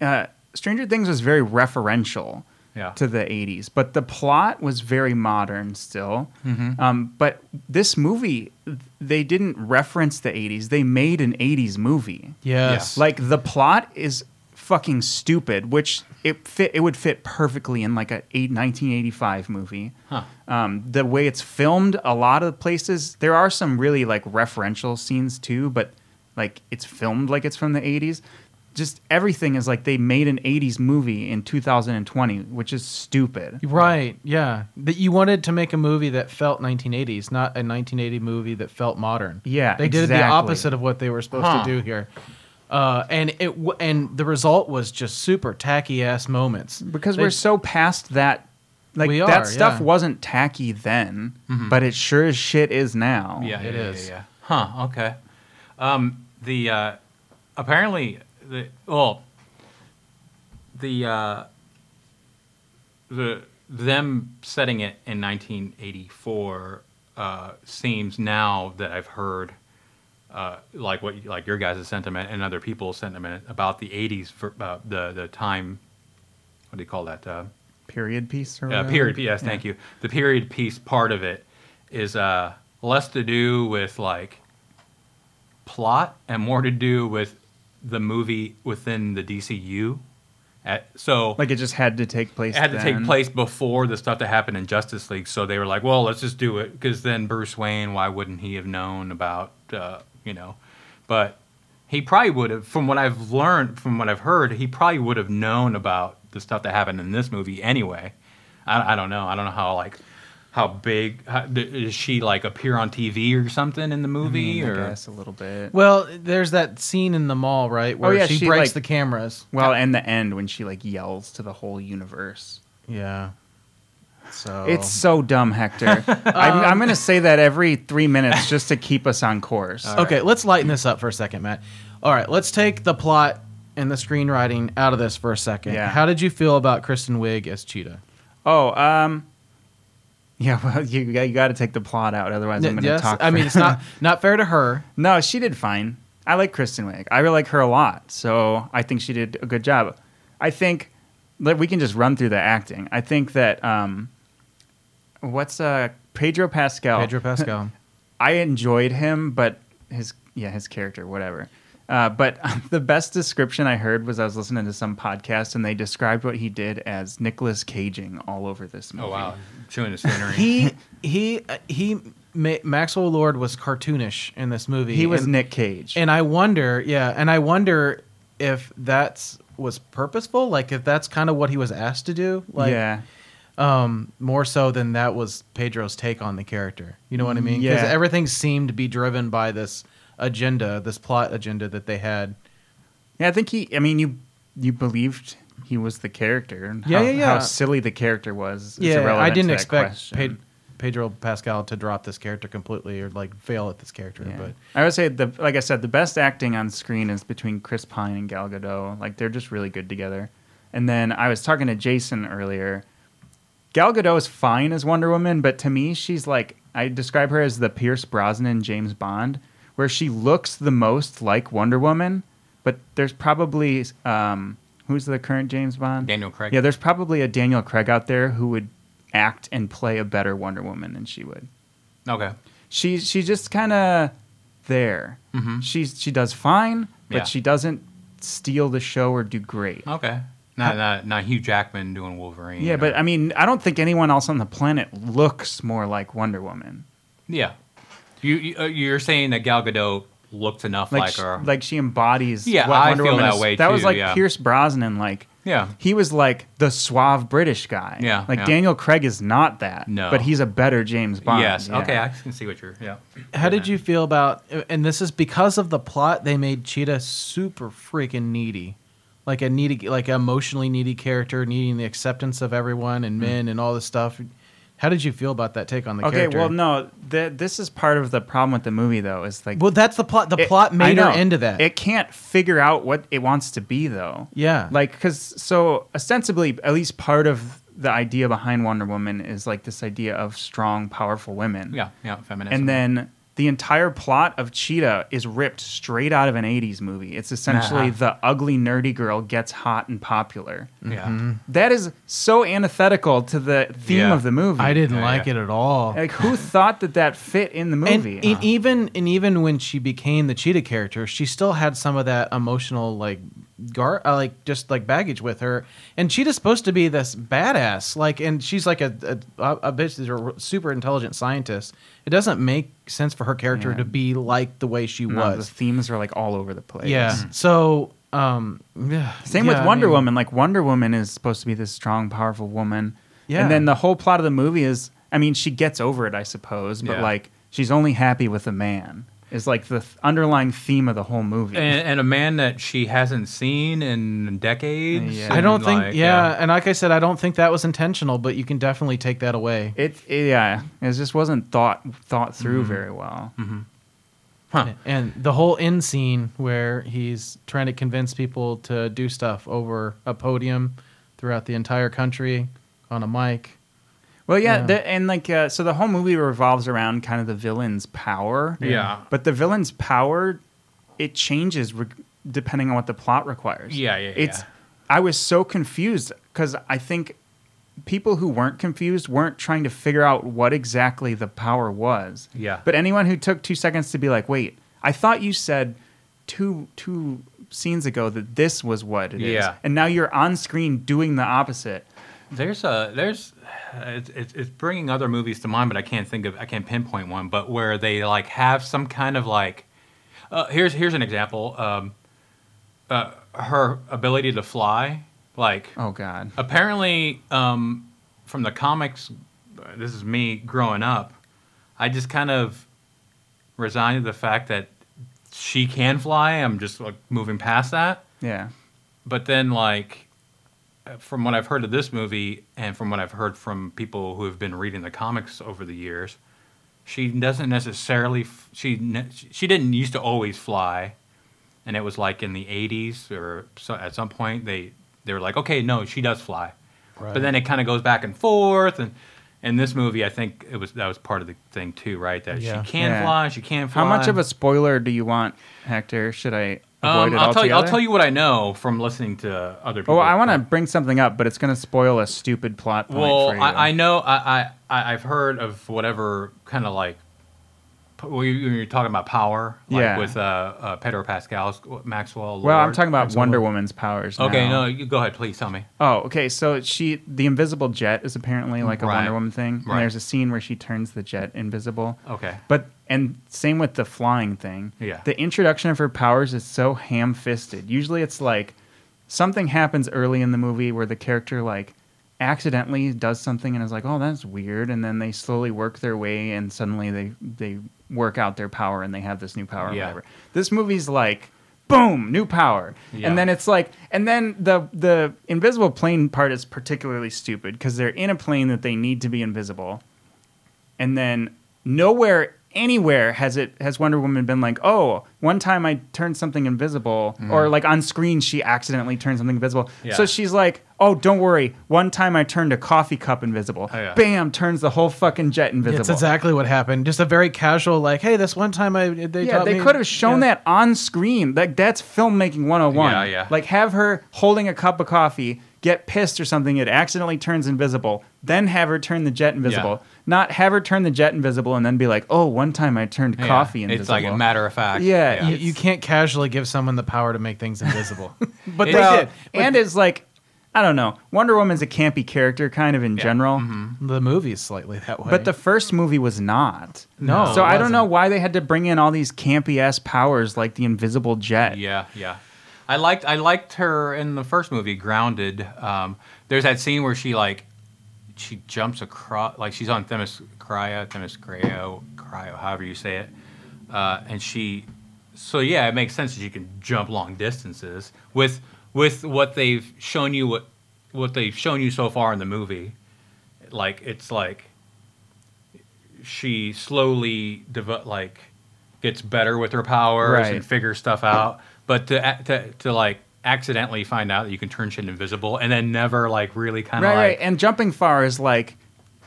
Speaker 2: Yeah.
Speaker 1: Uh, Stranger Things was very referential
Speaker 2: Yeah.
Speaker 1: to the 80s, but the plot was very modern still.
Speaker 2: Mhm.
Speaker 1: Um, but this movie, they didn't reference the 80s. They made an 80s movie.
Speaker 3: yes.
Speaker 1: Like the plot is fucking stupid, which it fit. It would fit perfectly in like a eight, 1985 movie.
Speaker 2: Huh.
Speaker 1: Um, the way it's filmed, a lot of places there are some really like referential scenes too, but like it's filmed like it's from the 80s. Just everything is like they made an 80s movie in 2020, which is stupid.
Speaker 3: Right. Yeah. That you wanted to make a movie that felt 1980s, not a 1980 movie that felt modern.
Speaker 1: Yeah,
Speaker 3: They did the opposite of what they were supposed
Speaker 2: Huh.
Speaker 3: to do here. Uh, and it w- and the result was just super tacky ass moments
Speaker 1: because
Speaker 3: They-
Speaker 1: we're so past that like
Speaker 3: We
Speaker 1: that
Speaker 3: are,
Speaker 1: stuff
Speaker 3: yeah.
Speaker 1: wasn't tacky then
Speaker 2: Mhm.
Speaker 1: but it sure as shit is now
Speaker 2: Yeah,
Speaker 3: It
Speaker 2: yeah,
Speaker 3: is.
Speaker 2: Yeah, yeah. Huh. Okay. Um, the uh, apparently the well, the uh, the them setting it in 1984 uh, seems now that I've heard. Uh, like what, like your guys' sentiment and other people's sentiment about the '80s, for, uh, the the time, what do you call that? Uh,
Speaker 1: period piece or
Speaker 2: period. Yes, thank you. The period piece part of it is uh, less to do with like plot and more to do with the movie within the DCU. At, so
Speaker 1: like it just had to take place
Speaker 2: it had to take place before the stuff that happened in Justice League. So they were like, well, let's just do it because then Bruce Wayne, why wouldn't he have known about, uh, you know? But he probably would have, from what I've learned, from what I've heard, he probably would have known about the stuff that happened in this movie anyway. I, I don't know. I don't know how like how big how, does she like appear on TV or something in the
Speaker 1: I
Speaker 2: movie
Speaker 1: mean, I
Speaker 2: or
Speaker 1: guess a little bit
Speaker 3: Well, there's that scene in the mall, right, oh, where
Speaker 1: yeah,
Speaker 3: she,
Speaker 1: she,
Speaker 3: breaks
Speaker 1: like-
Speaker 3: the cameras.
Speaker 1: well and the end when she like yells to the whole universe
Speaker 3: Yeah. So
Speaker 1: it's so dumb hector I'm, I'm gonna say that every three minutes just to keep us on course
Speaker 2: All
Speaker 3: okay. Let's lighten this up for a second, Matt. All right, let's take the plot and the screenwriting out of this for a second.
Speaker 1: Yeah.
Speaker 3: How did you feel about Kristen Wiig as Cheetah?
Speaker 1: oh um yeah well you, you got to take the plot out otherwise i'm gonna talk.
Speaker 3: yes,
Speaker 1: talk
Speaker 3: I mean it's not not fair to her.
Speaker 1: no she did fine I like Kristen Wiig. I really like her a lot. So I think she did a good job. I think that we can just run through the acting. I think that um, what's uh Pedro Pascal.
Speaker 3: Pedro Pascal.
Speaker 1: I enjoyed him, but his yeah his character whatever. Uh, but the best description I heard was I was listening to some podcast and they described what he did as Nicholas Caging all over this movie.
Speaker 2: Oh wow, chewing the scenery.
Speaker 3: he he uh, he Ma- Maxwell Lord was cartoonish in this movie.
Speaker 1: He was
Speaker 3: and,
Speaker 1: Nick Cage.
Speaker 3: and I wonder, yeah, and I wonder if that's was purposeful, like if that's kind of what he was asked to do, like
Speaker 1: yeah.
Speaker 3: Um more so than that was Pedro's take on the character. You know what I mean? Because
Speaker 1: Yeah.
Speaker 3: everything seemed to be driven by this agenda, this plot agenda that they had.
Speaker 1: Yeah, I think he. I mean, you you believed he was the character. And
Speaker 3: Yeah,
Speaker 1: how,
Speaker 3: yeah, yeah.
Speaker 1: How silly the character was. is
Speaker 3: yeah,
Speaker 1: irrelevant
Speaker 3: I didn't expect. Pe- Pedro Pascal to drop this character completely or like fail at this character,
Speaker 1: Yeah.
Speaker 3: but
Speaker 1: I would say the like I said, the best acting on screen is between Chris Pine and Gal Gadot. Like they're just really good together. And then I was talking to Jason earlier. Gal Gadot is fine as Wonder Woman, but to me, she's like I describe her as the Pierce Brosnan James Bond, where she looks the most like Wonder Woman. But there's probably um, who's the current James Bond?
Speaker 2: Daniel Craig.
Speaker 1: Yeah, there's probably a Daniel Craig out there who would act and play a better Wonder Woman than she would
Speaker 2: Okay.
Speaker 1: she she's just kind of there.
Speaker 2: Mhm.
Speaker 1: She's she does fine, but
Speaker 2: Yeah.
Speaker 1: she doesn't steal the show or do great.
Speaker 2: Okay. Not, not not Hugh Jackman doing Wolverine.
Speaker 1: Yeah,
Speaker 2: or-
Speaker 1: but I mean, I don't think anyone else on the planet looks more like Wonder Woman.
Speaker 2: yeah. You, you uh, you're saying that Gal Gadot looks enough
Speaker 1: Like
Speaker 2: like,
Speaker 1: sh-
Speaker 2: her.
Speaker 1: like she embodies.
Speaker 2: Yeah,
Speaker 1: what
Speaker 2: I
Speaker 1: Wonder
Speaker 2: feel
Speaker 1: Woman
Speaker 2: that
Speaker 1: is.
Speaker 2: way
Speaker 1: That was
Speaker 2: too,
Speaker 1: like
Speaker 2: yeah.
Speaker 1: Pierce Brosnan. Like
Speaker 2: yeah.
Speaker 1: he was like the suave British guy.
Speaker 2: Yeah,
Speaker 1: like
Speaker 2: yeah.
Speaker 1: Daniel Craig is not that.
Speaker 2: No.
Speaker 1: but he's a better James Bond.
Speaker 2: Yes.
Speaker 1: Yeah.
Speaker 2: Okay, I can see what you're. Yeah.
Speaker 3: How did you feel about? And this is because of the plot. They made Cheetah super freaking needy, like a needy, like emotionally needy character, needing the acceptance of everyone and hmm. men and all this stuff. How did you feel about that take on the character?
Speaker 1: Okay,
Speaker 3: character?
Speaker 1: well, no, th- this is part of the problem with the movie, though. Is like
Speaker 3: well, that's the plot. The
Speaker 1: It-
Speaker 3: plot
Speaker 1: I
Speaker 3: made her into that.
Speaker 1: It can't figure out what it wants to be, though.
Speaker 3: yeah,
Speaker 1: Like, because so ostensibly, at least part of the idea behind Wonder Woman is like this idea of strong, powerful women.
Speaker 2: Yeah. Yeah. Feminism.
Speaker 1: And then the entire plot of Cheetah is ripped straight out of an 80s movie. It's essentially
Speaker 2: Uh-huh.
Speaker 1: the ugly, nerdy girl gets hot and popular.
Speaker 2: Yeah.
Speaker 3: Mm-hmm.
Speaker 1: That is so antithetical to the theme
Speaker 2: Yeah.
Speaker 1: of the movie.
Speaker 3: I didn't
Speaker 2: Yeah,
Speaker 3: like
Speaker 2: yeah.
Speaker 3: it at all.
Speaker 1: Like, who thought that that fit in the
Speaker 3: and,
Speaker 1: movie?
Speaker 3: and even and even when she became the cheetah character, she still had some of that emotional like gar uh, like just like baggage with her. And Cheetah's supposed to be this badass, like, and she's like a a, a bitch, is a super intelligent scientist. It doesn't make sense for her character
Speaker 1: Yeah.
Speaker 3: to be like the way she
Speaker 1: No, the
Speaker 3: was.
Speaker 1: themes are like all over the place.
Speaker 3: Yeah. So um, yeah,
Speaker 1: Same
Speaker 3: yeah,
Speaker 1: with
Speaker 3: I
Speaker 1: Wonder
Speaker 3: mean,
Speaker 1: Woman. Like Wonder Woman is supposed to be this strong, powerful woman.
Speaker 3: Yeah.
Speaker 1: And then the whole plot of the movie is, I mean, she gets over it, I suppose, but
Speaker 2: Yeah.
Speaker 1: like she's only happy with a man. Is like the th- underlying theme of the whole movie.
Speaker 2: And, and a man that she hasn't seen in decades.
Speaker 1: Yeah.
Speaker 3: I don't think.
Speaker 2: like,
Speaker 3: yeah, and like I said, I don't think that was intentional, but you can definitely take that away.
Speaker 1: it, it- yeah, it just wasn't thought thought through
Speaker 3: Mm-hmm.
Speaker 1: very well.
Speaker 2: Huh.
Speaker 3: And the whole end scene where he's trying to convince people to do stuff over a podium throughout the entire country on a mic.
Speaker 1: Well, yeah,
Speaker 3: Yeah.
Speaker 1: The, and like uh, so, the whole movie revolves around kind of the villain's power.
Speaker 2: Yeah.
Speaker 1: But the villain's power, it changes re- depending on what the plot requires.
Speaker 2: Yeah, yeah,
Speaker 1: It's.
Speaker 2: yeah.
Speaker 1: I was so confused because I think people who weren't confused weren't trying to figure out what exactly the power was.
Speaker 2: Yeah.
Speaker 1: But anyone who took two seconds to be like, "Wait, I thought you said two two scenes ago that this was what it is,"
Speaker 2: Yeah.
Speaker 1: and now you're on screen doing the opposite.
Speaker 2: There's a there's it's, it's bringing other movies to mind, but I can't think of I can't pinpoint one. But where they like have some kind of like uh, here's here's an example. Um, uh, her ability to fly, like
Speaker 1: Oh God.
Speaker 2: apparently um, from the comics. This is me growing up. I just kind of resigned to the fact that she can fly. I'm just like moving past that
Speaker 1: Yeah.
Speaker 2: but then like from what I've heard of this movie and from what I've heard from people who have been reading the comics over the years, she doesn't necessarily she she didn't used to always fly, and it was like in the '80s or so at some point they they were like, okay, no, she does fly, but then it kind of goes back and forth and in this movie, I think it was that was part of the thing too, right? That
Speaker 3: Yeah.
Speaker 2: she can
Speaker 1: Yeah.
Speaker 2: fly, she can't fly.
Speaker 1: How much of a spoiler do you want, Hector? Should I avoid
Speaker 2: Um, I'll tell you. I'll tell you what I know from listening to other people.
Speaker 1: Oh, I want to bring something up, but it's going to spoil a stupid plot point
Speaker 2: Well,
Speaker 1: for you.
Speaker 2: I, I know. I I- I've heard of whatever kind of like. When you- when you're talking about power, like
Speaker 1: Yeah.
Speaker 2: with uh, uh, Pedro Pascal's Maxwell.
Speaker 1: well, I'm talking about
Speaker 3: Maxwell
Speaker 1: Wonder Woman's powers.
Speaker 2: Okay,
Speaker 1: now.
Speaker 2: no, you go ahead, please tell me.
Speaker 1: Oh, okay. So she, the invisible jet is apparently like a
Speaker 2: Right.
Speaker 1: Wonder Woman thing.
Speaker 2: Right.
Speaker 1: And there's a scene where she turns the jet invisible.
Speaker 2: Okay.
Speaker 1: But and same with the flying thing.
Speaker 2: Yeah.
Speaker 1: The introduction of her powers is so ham-fisted. Usually, it's like something happens early in the movie where the character like accidentally does something and is like, "Oh, that's weird," and then they slowly work their way, and suddenly they they work out their power and they have this new power. Or
Speaker 2: Yeah.
Speaker 1: whatever. This movie's like. Boom, new power.
Speaker 2: Yeah.
Speaker 1: And then it's like and then the the invisible plane part is particularly stupid because they're in a plane that they need to be invisible and then nowhere anywhere has it has Wonder Woman been like, oh, one time I turned something invisible, mm-hmm. or like on screen she accidentally turned something invisible.
Speaker 2: Yeah.
Speaker 1: So she's like, oh, don't worry, one time I turned a coffee cup invisible.
Speaker 2: Oh, yeah.
Speaker 1: Bam, turns the whole fucking jet invisible.
Speaker 3: That's exactly what happened. Just a very casual, like, hey, this one time I they
Speaker 1: yeah, they could have shown that on screen. Like that's filmmaking 101.
Speaker 2: Yeah, yeah.
Speaker 1: Like have her holding a cup of coffee, get pissed or something, it accidentally turns invisible, then have her turn the jet invisible. Not have her turn the jet invisible and then be like, "Oh, one time I turned coffee
Speaker 2: Yeah,
Speaker 1: invisible."
Speaker 2: It's like a matter of fact.
Speaker 1: Yeah,
Speaker 3: You, you can't casually give someone the power to make things invisible. but
Speaker 2: It-
Speaker 3: they
Speaker 1: well,
Speaker 3: did. But
Speaker 1: and it's like I don't know. Wonder Woman's a campy character kind of in general. Mm-hmm.
Speaker 3: the movie is slightly that way.
Speaker 1: But the first movie was not.
Speaker 3: No,
Speaker 1: So I don't
Speaker 3: wasn't.
Speaker 1: know why they had to bring in all these campy ass powers like the invisible jet.
Speaker 2: Yeah, yeah. I liked I liked her in the first movie, Grounded. Um, there's that scene where she like she jumps across, like she's on Themis Cryo, Themis Cryo, Cryo, however you say it, uh, and she. So yeah, it makes sense that you can jump long distances with with what they've shown you what what they've shown you so far in the movie. Like it's like she slowly develop like gets better with her powers
Speaker 1: Right.
Speaker 2: and figures stuff out. But to, to to like accidentally find out that you can turn shit invisible and then never like really kind of
Speaker 1: Right,
Speaker 2: like
Speaker 1: right. And jumping far is like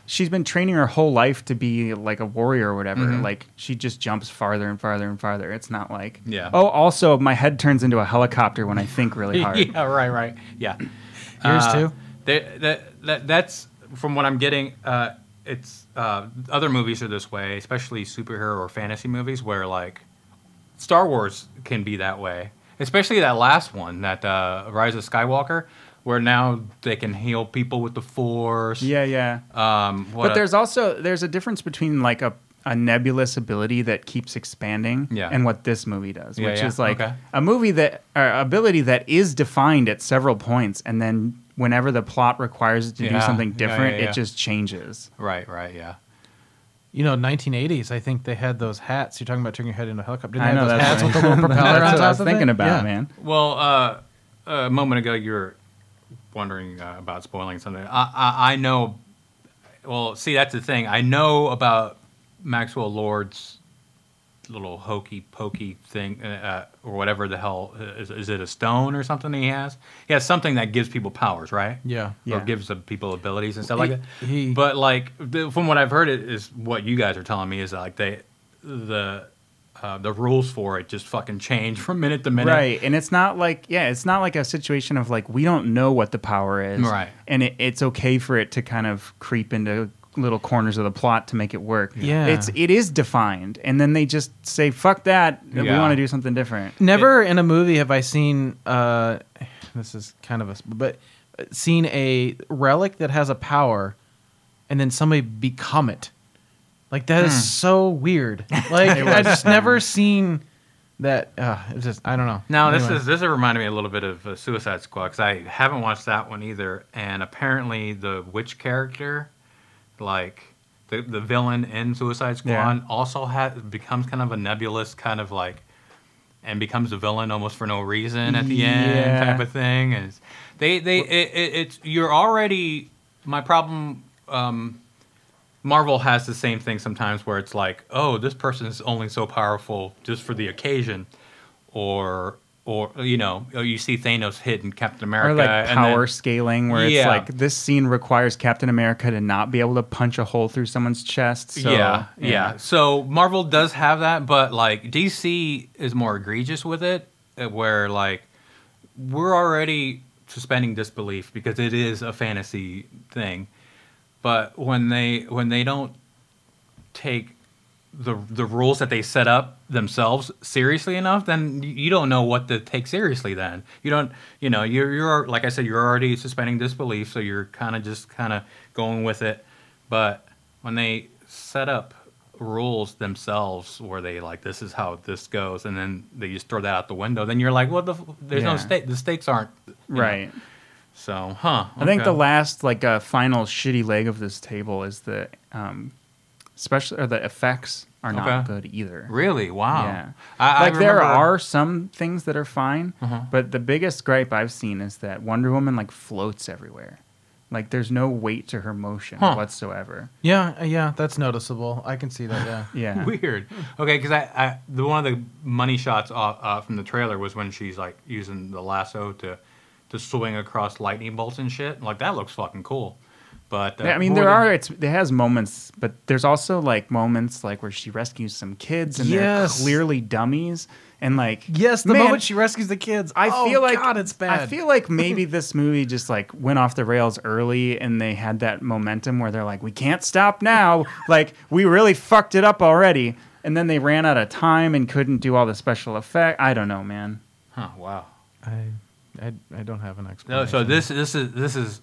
Speaker 1: she's been training her whole life to be like a warrior or whatever.
Speaker 2: Mm-hmm.
Speaker 1: Like she just jumps farther and farther and farther. It's not like
Speaker 2: Yeah.
Speaker 1: Oh, also my head turns into a helicopter when I think really hard.
Speaker 2: yeah, right, right, yeah.
Speaker 3: Yours
Speaker 2: Uh,
Speaker 3: too?
Speaker 2: That, that, that, that's from what I'm getting. Uh, it's uh, other movies are this way, especially superhero or fantasy movies, where like Star Wars can be that way. Especially that last one, that uh, Rise of Skywalker, where now they can heal people with the Force.
Speaker 1: Yeah, yeah.
Speaker 2: Um, what
Speaker 1: but
Speaker 2: a-
Speaker 1: there's also there's a difference between like a a nebulous ability that keeps expanding
Speaker 2: Yeah.
Speaker 1: and what this movie does,
Speaker 2: Yeah,
Speaker 1: which
Speaker 2: yeah,
Speaker 1: is like
Speaker 2: okay.
Speaker 1: a movie that or ability that is defined at several points and then whenever the plot requires it to do something different, it just changes.
Speaker 2: right, right, yeah.
Speaker 3: You know, 1980s. I think they had those hats. You're talking about turning your head into a helicopter. Didn't
Speaker 1: I
Speaker 3: they
Speaker 1: know
Speaker 3: have those
Speaker 1: that's
Speaker 3: hats
Speaker 1: right.
Speaker 3: with the little propeller
Speaker 1: That's
Speaker 3: on
Speaker 1: what
Speaker 3: top
Speaker 1: I was
Speaker 3: of
Speaker 1: thinking
Speaker 3: it?
Speaker 1: about,
Speaker 3: Yeah.
Speaker 1: man.
Speaker 2: Well, uh, a moment ago you were wondering uh, about spoiling something. I, I I know. Well, see, that's the thing. I know about Maxwell Lord's little hokey pokey thing, uh, or whatever the hell is, is it a stone or something he has? He has something that gives people powers, right?
Speaker 3: Yeah.
Speaker 1: Yeah.
Speaker 2: Or gives the people abilities and stuff like that.
Speaker 3: he-
Speaker 2: but like the, from what I've heard, it is what you guys are telling me is that, like they the uh, the rules for it just fucking change from minute to minute.
Speaker 1: Right. And it's not like, yeah, it's not like a situation of like, we don't know what the power is.
Speaker 2: Right.
Speaker 1: And it, it's okay for it to kind of creep into little corners of the plot to make it work.
Speaker 3: Yeah.
Speaker 1: It's, it is defined. And then they just say, fuck that. We
Speaker 2: Yeah.
Speaker 1: want to do something different.
Speaker 3: Never in a movie have I seen. Uh, this is kind of a, but seen a relic that has a power, and then somebody become it. Like that is so weird. Like I've just never seen that. Uh, it's just I don't know.
Speaker 2: Now this
Speaker 3: Anyway.
Speaker 2: is this is reminding me a little bit of uh, Suicide Squad because I haven't watched that one either. And apparently the witch character, like the the villain in Suicide Squad,
Speaker 1: Yeah.
Speaker 2: also has becomes kind of a nebulous kind of like, and becomes a villain almost for no reason at the end type of thing. And they they it, it, it's you're already my problem. Um, Marvel has the same thing sometimes where it's like, oh, this person is only so powerful just for the occasion, or or you know, you see Thanos hit in Captain America,
Speaker 1: or like power
Speaker 2: then-
Speaker 1: scaling where
Speaker 2: Yeah.
Speaker 1: it's like this scene requires Captain America to not be able to punch a hole through someone's chest. So,
Speaker 2: yeah, yeah, So Marvel does have that, but like DC is more egregious with it, uh, where like we're already suspending disbelief because it is a fantasy thing, but when they when they don't take the the rules that they set up themselves seriously enough, then you don't know what to take seriously. Then you don't, you know, you're you're like I said, you're already suspending disbelief, so you're kind of just kind of going with it. But when they set up rules themselves, where they like this is how this goes, and then they just throw that out the window, then you're like, well, the, there's no
Speaker 1: Yeah.
Speaker 2: stake. The stakes aren't you know.
Speaker 1: Right.
Speaker 2: So, huh?
Speaker 1: I think the last like uh, final shitty leg of this table is the um, special or the effects are not
Speaker 2: Okay.
Speaker 1: good either.
Speaker 2: really wow.
Speaker 1: Yeah.
Speaker 2: I, I
Speaker 1: like there
Speaker 2: remember-
Speaker 1: are some things that are fine,
Speaker 2: Uh-huh.
Speaker 1: but the biggest gripe I've seen is that Wonder Woman like floats everywhere. Like there's no weight to her motion
Speaker 2: Huh.
Speaker 1: whatsoever.
Speaker 3: Yeah, uh, yeah, that's noticeable. I can see that. Yeah.
Speaker 1: Yeah.
Speaker 2: Weird. Okay, because I, I the one of the money shots off, uh, from the trailer was when she's like using the lasso to to swing across lightning bolts and shit. Like that looks fucking cool. But uh,
Speaker 1: I mean, there
Speaker 2: than-
Speaker 1: are. It's it has moments, but there's also like moments like where she rescues some kids and
Speaker 3: Yes.
Speaker 1: they're clearly dummies, and like
Speaker 3: Yes, the
Speaker 1: man,
Speaker 3: moment she rescues the kids.
Speaker 1: I
Speaker 3: oh,
Speaker 1: feel like
Speaker 3: God, it's bad.
Speaker 1: I feel like maybe this movie just like went off the rails early, and they had that momentum where they're like, we can't stop now. like we really fucked it up already, and then they ran out of time and couldn't do all the special effect. I don't know, man.
Speaker 2: Huh, wow.
Speaker 3: I, I, I don't have an explanation.
Speaker 2: No,
Speaker 3: explanation.
Speaker 2: so this this is this is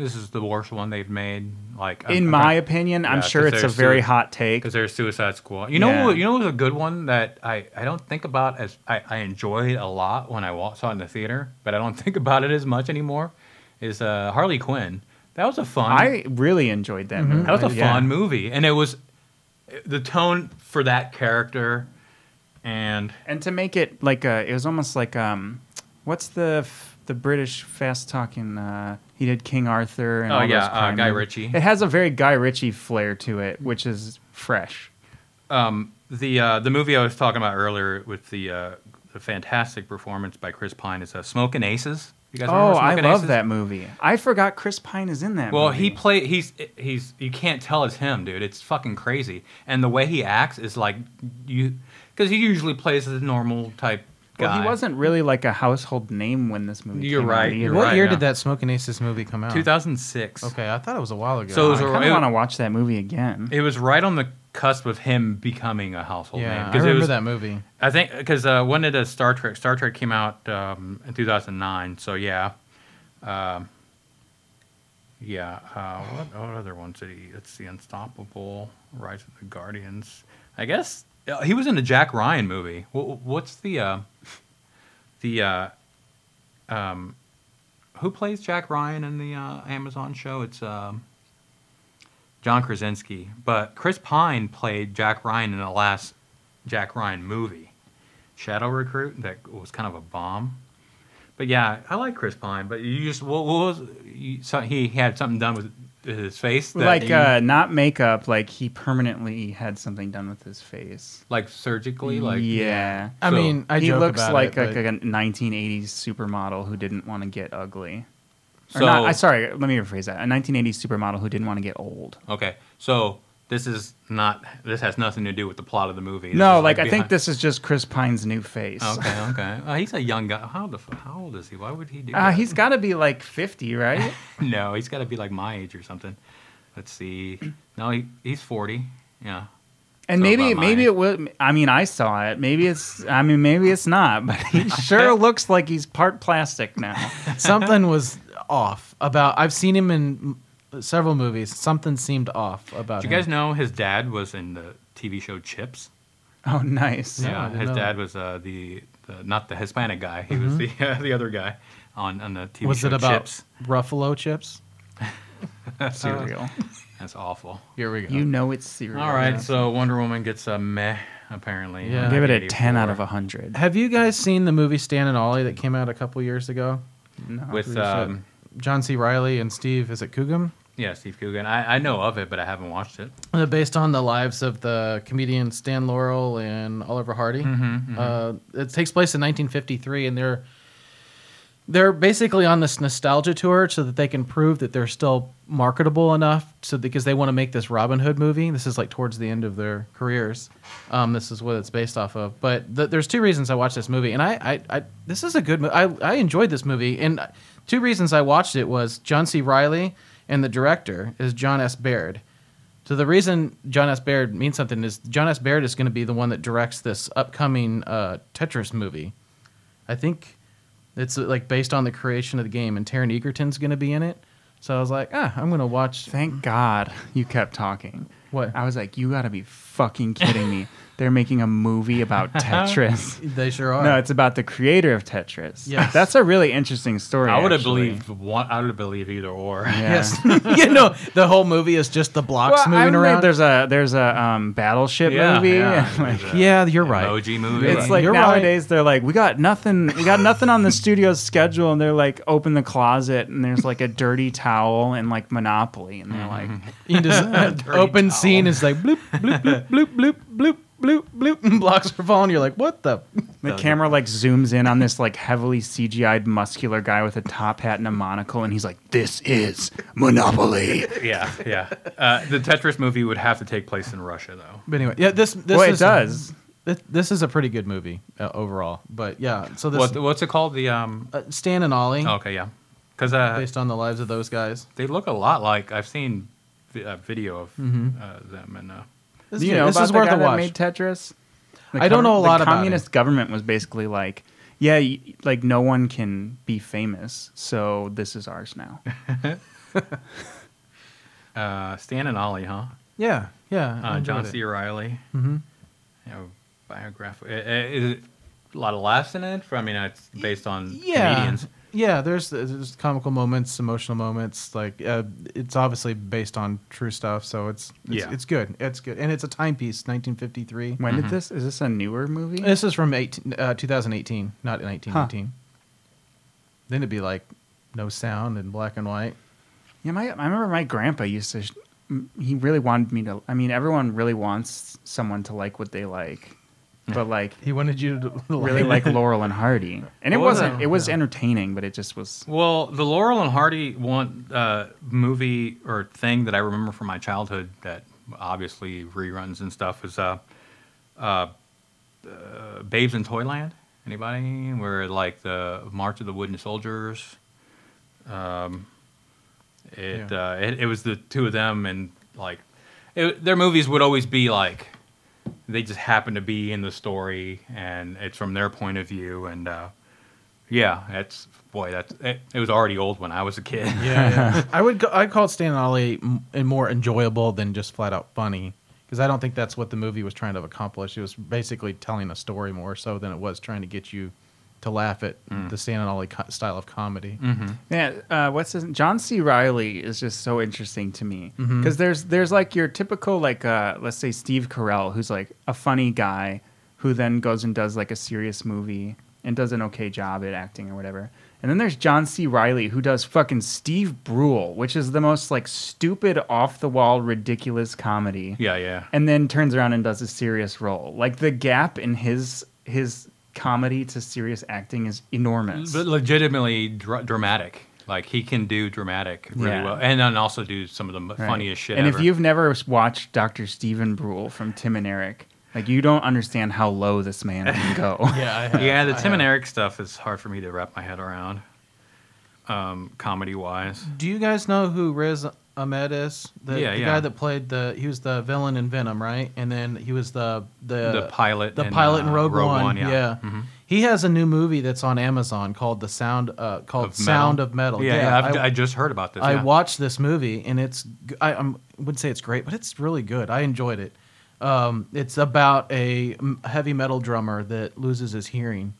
Speaker 2: this is the worst one they've made. Like
Speaker 1: In my opinion, I'm sure it's a
Speaker 2: there's
Speaker 1: very
Speaker 2: two-
Speaker 1: hot take.
Speaker 2: because there's Suicide Squad. You know,
Speaker 1: Yeah.
Speaker 2: you know, what was a good one that I, I don't think about as I, I enjoyed a lot when I saw it in the theater, but I don't think about it as much anymore. Is uh, Harley Quinn? That was a fun.
Speaker 1: I really enjoyed that movie.
Speaker 2: That was a
Speaker 1: Yeah.
Speaker 2: fun movie, and it was the tone for that character, and
Speaker 1: and to make it like a, it was almost like um, what's the f- the British fast talking? Uh, he did King Arthur and
Speaker 2: Oh,
Speaker 1: all
Speaker 2: yeah,
Speaker 1: those
Speaker 2: uh, Guy
Speaker 1: movies.
Speaker 2: Ritchie.
Speaker 1: It has a very Guy Ritchie flair to it, which is fresh.
Speaker 2: um, the uh, the movie I was talking about earlier with the uh, the fantastic performance by Chris Pine is uh, Smoking Aces. You guys
Speaker 1: Oh, I love
Speaker 2: Aces?
Speaker 1: that movie. I forgot Chris Pine is in that.
Speaker 2: Well,
Speaker 1: movie.
Speaker 2: he play he's he's you can't tell it's him, dude. It's fucking crazy, and the way he acts is like you because he usually plays the normal type guy.
Speaker 1: Well, he wasn't really like a household name when this movie.
Speaker 2: You're
Speaker 1: came out
Speaker 2: right,
Speaker 1: either.
Speaker 2: you're
Speaker 3: what
Speaker 2: right,
Speaker 3: year
Speaker 2: yeah.
Speaker 3: did that Smoking Aces movie come out?
Speaker 2: 2006.
Speaker 3: Okay, I thought it was a while ago.
Speaker 2: So it was
Speaker 1: I
Speaker 2: a-
Speaker 1: kind of want to watch that movie again.
Speaker 2: It was right on the cusp of him becoming a household
Speaker 3: yeah,
Speaker 2: name.
Speaker 3: I
Speaker 2: 'cause it
Speaker 3: remember
Speaker 2: was-
Speaker 3: that movie.
Speaker 2: I think because uh, when did uh, Star Trek? Star Trek came out um, in 2009. So yeah, um, yeah. Uh, what, what other ones did he? It's the Unstoppable, Rise of the Guardians. I guess uh, he was in the Jack Ryan movie. Wh- what's the uh, the uh, um, who plays Jack Ryan in the uh, Amazon show? It's um, John Krasinski, but Chris Pine played Jack Ryan in the last Jack Ryan movie, Shadow Recruit. That was kind of a bomb. But yeah, I like Chris Pine. But you just what, what was you, so he had something done with his face, that
Speaker 1: like
Speaker 2: you-
Speaker 1: uh, not makeup. Like he permanently had something done with his face.
Speaker 2: like surgically, like
Speaker 1: yeah.
Speaker 3: I
Speaker 2: So,
Speaker 3: mean, I
Speaker 1: he looks
Speaker 3: about
Speaker 1: like,
Speaker 3: it,
Speaker 1: like
Speaker 3: but-
Speaker 1: a 1980s supermodel who didn't want to get ugly. Or
Speaker 2: So
Speaker 1: not, I sorry, let me rephrase that. A 1980s supermodel who didn't want to get old.
Speaker 2: okay, so this is not. This has nothing to do with the plot of the movie. This
Speaker 1: no,
Speaker 2: is,
Speaker 1: like, I think this is just Chris Pine's new face.
Speaker 2: Okay, okay. Uh, he's a young guy. How the how old is he? Why would he do
Speaker 1: Uh,
Speaker 2: that?
Speaker 1: he's got to be like 50, right?
Speaker 2: no, he's got to be like my age or something. Let's see. No, he, he's forty. Yeah.
Speaker 1: And
Speaker 2: So
Speaker 1: maybe maybe it will. I mean, I saw it. Maybe it's. I mean, maybe it's not. But he sure looks like he's part plastic now.
Speaker 3: Something was off about. I've seen him in several movies. Something seemed off about.
Speaker 2: Did you
Speaker 3: him.
Speaker 2: guys know his dad was in the TV show Chips?
Speaker 1: Oh, nice.
Speaker 3: No,
Speaker 2: yeah,
Speaker 3: didn't
Speaker 2: his
Speaker 3: know
Speaker 2: dad was uh, the, the not the Hispanic guy. He was the uh, the other guy on on the TV
Speaker 3: Was
Speaker 2: show
Speaker 3: it about
Speaker 2: Chips.
Speaker 3: Ruffalo chips?
Speaker 1: Cereal.
Speaker 2: That's awful.
Speaker 3: Here we go.
Speaker 1: you know it's cereal.
Speaker 2: All right, so Wonder Woman gets a meh apparently.
Speaker 3: Yeah.
Speaker 1: I'll give it a
Speaker 2: 84.
Speaker 1: 10 out of 100.
Speaker 3: Have you guys seen the movie Stan and Ollie that came out a couple years ago?
Speaker 1: No.
Speaker 2: with um,
Speaker 3: John C. Reilly and Steve. Is it Coogan?
Speaker 2: Yeah, Steve Coogan. I, I know of it, but I haven't watched it.
Speaker 3: Uh, based on the lives of the comedian Stan Laurel and Oliver Hardy. Uh, it takes place in 1953, and they're they're basically on this nostalgia tour so that they can prove that they're still marketable enough. So because they want to make this Robin Hood movie, this is like towards the end of their careers. Um, this is what it's based off of. But th- there's two reasons I watched this movie, and I, I, I this is a good. Mo- I I enjoyed this movie, and two reasons I watched it was John C. Reilly and the director is Jon S. Baird. So the reason Jon S. Baird means something is Jon S. Baird is going to be the one that directs this upcoming uh, Tetris movie. I think it's uh, like based on the creation of the game, and Taron Egerton's going to be in it. So I was like, ah, I'm going to watch.
Speaker 1: Thank God you kept talking.
Speaker 3: What?
Speaker 1: I was like, you got to be fucking kidding me. They're making a movie about Tetris.
Speaker 3: They sure are.
Speaker 1: No, it's about the creator of Tetris.
Speaker 3: Yes.
Speaker 1: That's a really interesting story.
Speaker 2: I would have
Speaker 1: actually.
Speaker 2: believed one. I would have believed either or.
Speaker 1: Yeah.
Speaker 3: yes. you know, the whole movie is just the blocks
Speaker 1: Well, I
Speaker 3: moving
Speaker 1: mean,
Speaker 3: around.
Speaker 1: There's a there's a um, battleship
Speaker 2: Yeah,
Speaker 1: movie.
Speaker 2: yeah.
Speaker 1: Like,
Speaker 3: yeah, you're right.
Speaker 2: Emoji movie.
Speaker 1: it's like
Speaker 3: You're right.
Speaker 1: nowadays they're like, we got nothing, we got nothing on the studio's schedule, and they're like, open the closet, and there's like a dirty towel and like Monopoly, and they're like,
Speaker 3: You just
Speaker 2: Dirty
Speaker 3: open
Speaker 2: towel.
Speaker 3: scene is like bloop bloop bloop bloop bloop bloop bloop bloop, and blocks are falling. You're like, what the?
Speaker 1: the camera like zooms in on this like heavily CGI'd muscular guy with a top hat and a monocle, and he's like, this is Monopoly.
Speaker 2: yeah, yeah. Uh, the Tetris movie would have to take place in Russia, though.
Speaker 3: But anyway, yeah, this this
Speaker 1: well, it
Speaker 3: is,
Speaker 1: does.
Speaker 3: This, this is a pretty good movie uh, overall. But yeah, so this
Speaker 2: What, what's it called? The um.
Speaker 3: uh, Stan and Ollie,
Speaker 2: oh, okay, yeah. Because uh,
Speaker 3: based on the lives of those guys.
Speaker 2: they look a lot like I've seen vi- a video of
Speaker 3: Mm-hmm.
Speaker 2: uh, them and. Uh,
Speaker 3: This,
Speaker 1: you know
Speaker 3: this
Speaker 1: about
Speaker 3: is
Speaker 1: the
Speaker 3: worth
Speaker 1: guy
Speaker 3: a
Speaker 1: that
Speaker 3: watch.
Speaker 1: made Tetris? The
Speaker 3: I don't know a
Speaker 1: the
Speaker 3: lot about it.
Speaker 1: communist government was basically like, yeah, y- like no one can be famous, so this is ours now.
Speaker 2: uh, Stan and Ollie, huh?
Speaker 3: yeah, yeah.
Speaker 2: Uh, John. C. Reilly.
Speaker 3: Mm-hmm.
Speaker 2: You know, biographical. i- i- Is it a lot of laughs in it? I mean, it's based on
Speaker 3: Yeah,
Speaker 2: comedians.
Speaker 3: Yeah. There's there's comical moments, emotional moments. Like uh, it's obviously based on true stuff, so it's it's,
Speaker 2: Yeah.
Speaker 3: it's good. It's good, and it's a timepiece. 1953.
Speaker 1: When
Speaker 2: Mm-hmm.
Speaker 1: did this? Is this a newer movie?
Speaker 3: This is from 18, uh, 2018, not 1918. Then it'd be like no sound and black and white.
Speaker 1: Yeah, my I remember my grandpa used to. He really wanted me to. I mean, everyone really wants someone to like what they like, but like
Speaker 3: He wanted you to
Speaker 1: really like Laurel and Hardy, and it
Speaker 2: Well,
Speaker 1: wasn't.
Speaker 3: no,
Speaker 1: It was
Speaker 3: no.
Speaker 1: entertaining, but it just was.
Speaker 2: Well, the Laurel and Hardy one uh, movie or thing that I remember from my childhood that obviously reruns and stuff is uh, uh, uh, Babes in Toyland. Anybody? Where like the March of the Wooden Soldiers. Um, it,
Speaker 3: Yeah.
Speaker 2: uh, it it was the two of them and like it, their movies would always be like they just happen to be in the story and it's from their point of view and uh, yeah, that's boy, that's it, it was already old when I was a kid.
Speaker 3: Yeah, yeah. I would go, I call Stan and Ollie m- more enjoyable than just flat out funny because I don't think that's what the movie was trying to accomplish. It was basically telling a story more so than it was trying to get you to laugh at the Stan and Ollie co- style of comedy.
Speaker 1: Yeah, uh, what's his John C. Reilly is just so interesting to me because
Speaker 3: Mm-hmm.
Speaker 1: there's there's like your typical like uh, let's say Steve Carell who's like a funny guy who then goes and does like a serious movie and does an okay job at acting or whatever. And then there's John C. Reilly who does fucking Steve Brule, which is the most like stupid, off the wall, ridiculous comedy.
Speaker 2: Yeah, yeah.
Speaker 1: And then turns around and does a serious role. Like the gap in his his comedy to serious acting is enormous.
Speaker 2: But legitimately dra- dramatic. Like he can do dramatic really
Speaker 1: Yeah.
Speaker 2: well, and then also do some of the m
Speaker 1: Right.
Speaker 2: funniest shit.
Speaker 1: And
Speaker 2: ever.
Speaker 1: if you've never watched Dr. Stephen Brule from Tim and Eric, like you don't understand how low this man can go.
Speaker 3: Yeah,
Speaker 2: yeah, the
Speaker 3: I
Speaker 2: Tim and. Eric stuff is hard for me to wrap my head around, um, comedy wise.
Speaker 3: Do you guys know who Riz Ahmed is? The,
Speaker 2: Yeah,
Speaker 3: the
Speaker 2: yeah.
Speaker 3: guy that played the he was the villain in Venom, right? And then he was the the
Speaker 2: The pilot
Speaker 3: the
Speaker 2: in,
Speaker 3: pilot in
Speaker 2: uh,
Speaker 3: Rogue,
Speaker 2: Rogue
Speaker 3: One.
Speaker 2: One, yeah. Mhm.
Speaker 3: He has a new movie that's on Amazon called The Sound uh, called
Speaker 2: Of Metal?
Speaker 3: Sound of Metal.
Speaker 2: Yeah, yeah, I've,
Speaker 3: I,
Speaker 2: I, just heard about this.
Speaker 3: I
Speaker 2: yeah.
Speaker 3: watched this movie and it's I I'm, wouldn't say it's great, but it's really good. I enjoyed it. Um, it's about a heavy metal drummer that loses his hearing,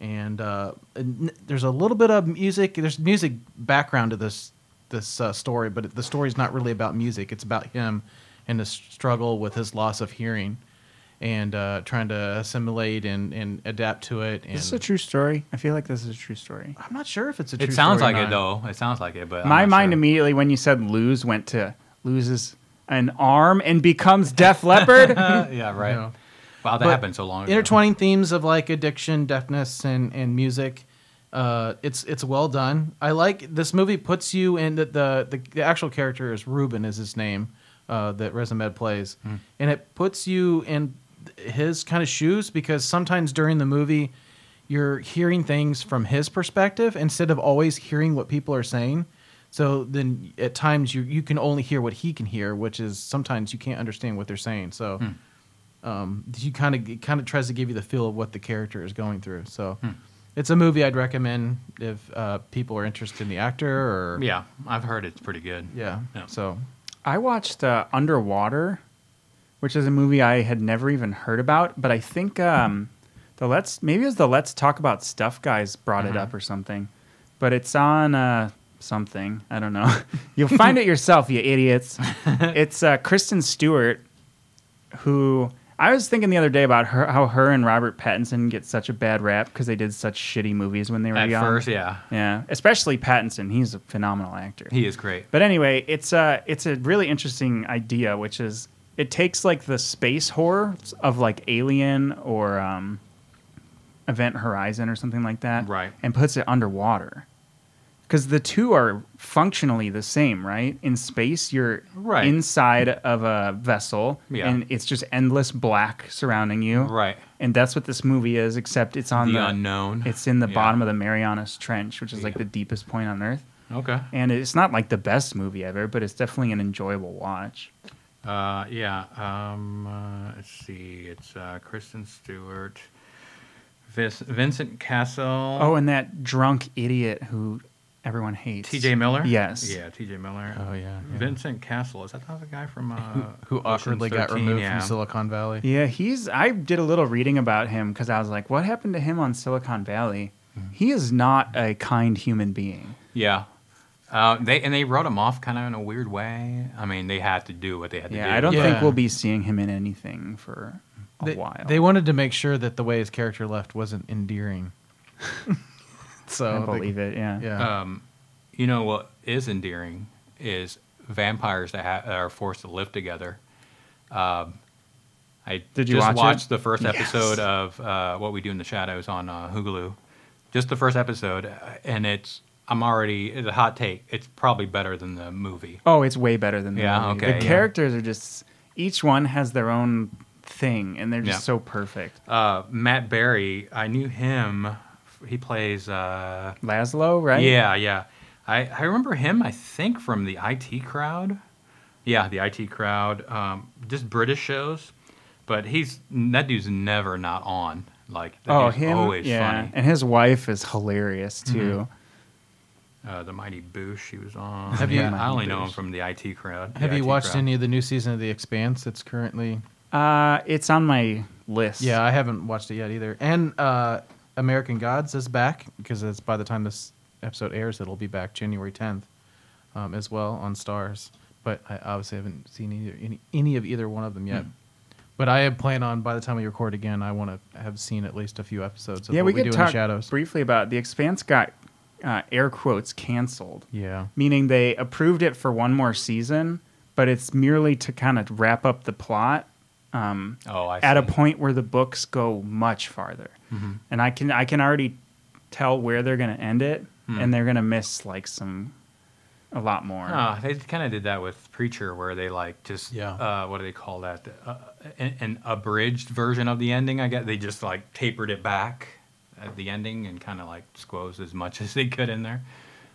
Speaker 3: and, uh, and there's a little bit of music. There's music background to this this uh, story, but it, the story's not really about music. It's about him and his struggle with his loss of hearing. and uh, trying to assimilate and, and adapt to it. And
Speaker 1: Is this a true story? I feel like this is a true story.
Speaker 3: I'm not sure if it's a true story.
Speaker 2: It sounds like
Speaker 3: or
Speaker 2: it though. It sounds like it, but I'm
Speaker 1: My
Speaker 2: not
Speaker 1: mind
Speaker 2: sure.
Speaker 1: immediately when you said lose went to loses an arm and becomes Def
Speaker 2: Leppard. Yeah, right.
Speaker 3: know.
Speaker 2: Wow, that
Speaker 3: But
Speaker 2: happened so long ago.
Speaker 3: intertwining themes of like addiction, deafness, and and music. Uh, it's it's well done. I like this movie. Puts you in the the, the, the actual character is Ruben is his name uh, that Riz Ahmed plays,
Speaker 2: Hmm.
Speaker 3: and it puts you in his kind of shoes because sometimes during the movie you're hearing things from his perspective instead of always hearing what people are saying. So then at times you you can only hear what he can hear, which is sometimes you can't understand what they're saying. So um, you kind of kind of tries to give you the feel of what the character is going through. So it's a movie I'd recommend if uh, people are interested in the actor or
Speaker 2: Yeah, I've heard it's pretty good.
Speaker 3: yeah.
Speaker 2: Yeah.
Speaker 3: So
Speaker 1: I watched uh, Underwater, which is a movie I had never even heard about, but I think um, the Let's maybe it was the Let's Talk About Stuff guys brought it up or something. But it's on uh, something I don't know. You'll find it yourself, you idiots. it's uh, Kristen Stewart, who I was thinking the other day about her how her and Robert Pattinson get such a bad rap because they did such shitty movies when they were
Speaker 2: At
Speaker 1: young.
Speaker 2: first, yeah,
Speaker 1: yeah, especially Pattinson. He's a phenomenal actor.
Speaker 2: he is great.
Speaker 1: But anyway, it's a it's a really interesting idea, which is it takes like the space horror of like Alien or um, Event Horizon or something like that,
Speaker 2: Right.
Speaker 1: and puts it underwater. Because the two are functionally the same, right? In space, you're
Speaker 2: Right.
Speaker 1: inside of a vessel,
Speaker 2: Yeah.
Speaker 1: and it's just endless black surrounding you,
Speaker 2: Right.
Speaker 1: And that's what this movie is, except it's on
Speaker 2: the,
Speaker 1: the,
Speaker 2: unknown.
Speaker 1: It's in the
Speaker 2: Yeah.
Speaker 1: bottom of the Marianas Trench, which is like the deepest point on Earth
Speaker 2: Okay.
Speaker 1: and it's not like the best movie ever, but it's definitely an enjoyable watch.
Speaker 2: Uh, yeah. Um, uh, let's see. It's uh, Kristen Stewart, Vincent Cassel.
Speaker 1: Oh, and that drunk idiot who everyone hates.
Speaker 2: T.J. Miller.
Speaker 1: Yes.
Speaker 2: Yeah, T.J. Miller.
Speaker 3: Oh, yeah, yeah.
Speaker 2: Vincent Cassel. Is that the guy from uh,
Speaker 3: who
Speaker 2: Ocean's
Speaker 3: awkwardly got removed
Speaker 2: Yeah.
Speaker 3: from Silicon Valley.
Speaker 1: Yeah, he's. I did a little reading about him because I was like, what happened to him on Silicon Valley?
Speaker 2: Mm-hmm.
Speaker 1: He is not a kind human being.
Speaker 2: Yeah. Uh, they and they wrote him off kind of in a weird way. I mean, they had to do what they had to do.
Speaker 1: Yeah, I don't
Speaker 3: Yeah.
Speaker 1: think we'll be seeing him in anything for a
Speaker 3: They,
Speaker 1: while.
Speaker 3: they wanted to make sure that the way his character left wasn't endearing. so
Speaker 1: I
Speaker 3: they-
Speaker 1: believe it. Yeah.
Speaker 3: Yeah.
Speaker 2: Um, you know what is endearing is vampires that, ha- that are forced to live together. Um, I
Speaker 1: Did you
Speaker 2: just
Speaker 1: watch it?
Speaker 2: watched the first
Speaker 1: Yes.
Speaker 2: episode of uh, What We Do in the Shadows on uh, Hulu. Just the first episode, uh, and it's I'm already it's a hot take. It's probably better than the movie.
Speaker 1: Oh, it's way better than the
Speaker 2: Yeah,
Speaker 1: movie.
Speaker 2: okay,
Speaker 1: The
Speaker 2: yeah.
Speaker 1: characters are just each one has their own thing, and they're just
Speaker 2: Yeah.
Speaker 1: so perfect.
Speaker 2: Uh, Matt Berry, I knew him. He plays. Uh,
Speaker 1: Laszlo, right?
Speaker 2: Yeah, yeah. I, I remember him, I think, from the IT crowd. Yeah, the IT crowd. Um, just British shows. But he's that dude's never not on. Like that
Speaker 1: Oh,
Speaker 2: dude's
Speaker 1: him.
Speaker 2: always
Speaker 1: yeah,
Speaker 2: funny.
Speaker 1: and his wife is hilarious too.
Speaker 2: Uh, the Mighty Boosh he was on.
Speaker 3: Have you-
Speaker 2: I only know him from the IT crowd.
Speaker 3: Have
Speaker 2: the
Speaker 3: you watched
Speaker 2: crowd.
Speaker 3: any of the new season of The Expanse? It's currently
Speaker 1: Uh, it's on my list.
Speaker 3: Yeah, I haven't watched it yet either. And uh, American Gods is back because it's by the time this episode airs, it'll be back January 10th um, as well on Starz. But I obviously haven't seen either, any any of either one of them yet.
Speaker 2: Hmm.
Speaker 3: But I plan on by the time we record again, I want to have seen at least a few episodes of
Speaker 1: yeah.
Speaker 3: what
Speaker 1: We
Speaker 3: we,
Speaker 1: could
Speaker 3: do
Speaker 1: talk
Speaker 3: in shadows.
Speaker 1: briefly about the Expanse. Got uh, air quotes canceled,
Speaker 3: yeah,
Speaker 1: meaning they approved it for one more season, but it's merely to kind of wrap up the plot. Um,
Speaker 2: Oh, I
Speaker 1: at a point where the books go much farther,
Speaker 2: Mhm.
Speaker 1: and I can I can already tell where they're going to end it,
Speaker 2: Hmm.
Speaker 1: and they're going to miss like some a lot more.
Speaker 2: Ah, they kind of did that with Preacher, where they like just
Speaker 3: Yeah.
Speaker 2: uh, what do they call that? Uh, an, an abridged version of the ending. I guess they just like tapered it back at the ending and kind of like squoze as much as they could in there.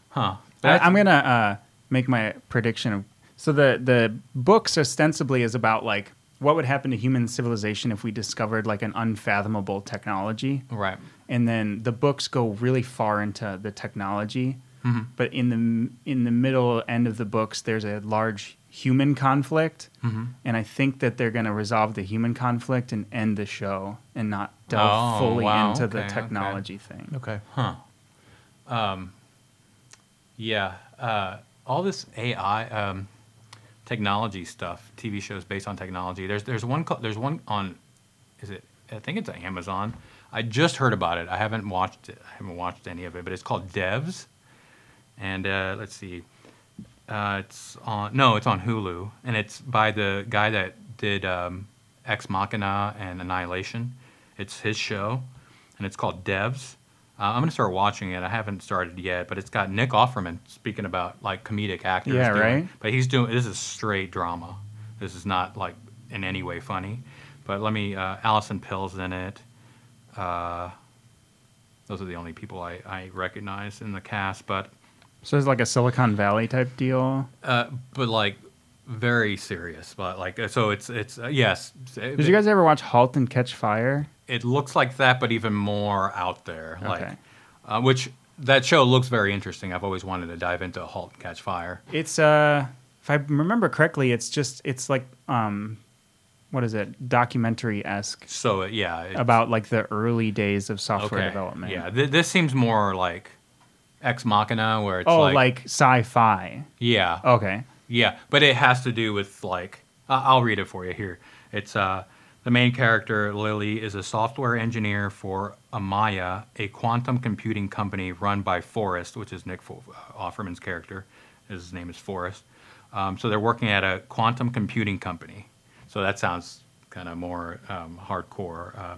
Speaker 2: Huh?
Speaker 1: I, I'm gonna uh, make my prediction. Of, so the the books ostensibly is about like what would happen to human civilization if we discovered like an unfathomable technology,
Speaker 2: right.
Speaker 1: and then the books go really far into the technology.
Speaker 2: hmm
Speaker 1: But in the in the middle end of the books, there's a large human conflict,
Speaker 2: hmm
Speaker 1: and I think that they're gonna resolve the human conflict and end the show and not delve
Speaker 2: Oh,
Speaker 1: fully
Speaker 2: wow,
Speaker 1: into the
Speaker 2: okay, okay.
Speaker 1: technology thing.
Speaker 3: okay.
Speaker 2: Huh. Um, yeah. Uh, all this AI um, technology stuff, TV shows based on technology. There's there's one there's one on is it? I think it's Amazon. I just heard about it. I haven't watched it. I haven't watched any of it, but it's called Devs. And uh, let's see, uh, it's on no, it's on Hulu, and it's by the guy that did um, Ex Machina and Annihilation. It's his show, and it's called Devs. Uh, I'm gonna start watching it. I haven't started yet, but it's got Nick Offerman speaking about like comedic actors.
Speaker 1: Yeah,
Speaker 2: doing-
Speaker 1: right.
Speaker 2: But he's doing this is straight drama. This is not like in any way funny. But let me. Uh, Allison Pill's in it. Uh, those are the only people I, I recognize in the cast. But
Speaker 1: So it's like a Silicon Valley type deal.
Speaker 2: uh, but like very serious. But like so it's it's uh, yes. It,
Speaker 1: Did you guys ever watch *Halt and Catch Fire*?
Speaker 2: It looks like that, but even more out there. Like,
Speaker 1: Okay.
Speaker 2: uh, which that show looks very interesting. I've always wanted to dive into *Halt and Catch Fire*.
Speaker 1: It's uh, if I remember correctly, it's just it's like um, what is it? Documentary esque
Speaker 2: So uh, yeah,
Speaker 1: about like the early days of software
Speaker 2: okay.
Speaker 1: development.
Speaker 2: Yeah, th- this seems more like Ex Machina, where it's
Speaker 1: oh,
Speaker 2: like,
Speaker 1: like, sci-fi.
Speaker 2: yeah,
Speaker 1: Okay.
Speaker 2: Yeah, but it has to do with like uh, I'll read it for you here. It's uh the main character Lily is a software engineer for Amaya, a quantum computing company run by Forrest, which is Nick uh, Offerman's character. His name is Forrest. Um, so they're working at a quantum computing company. So that sounds kind of more um, hardcore. Uh,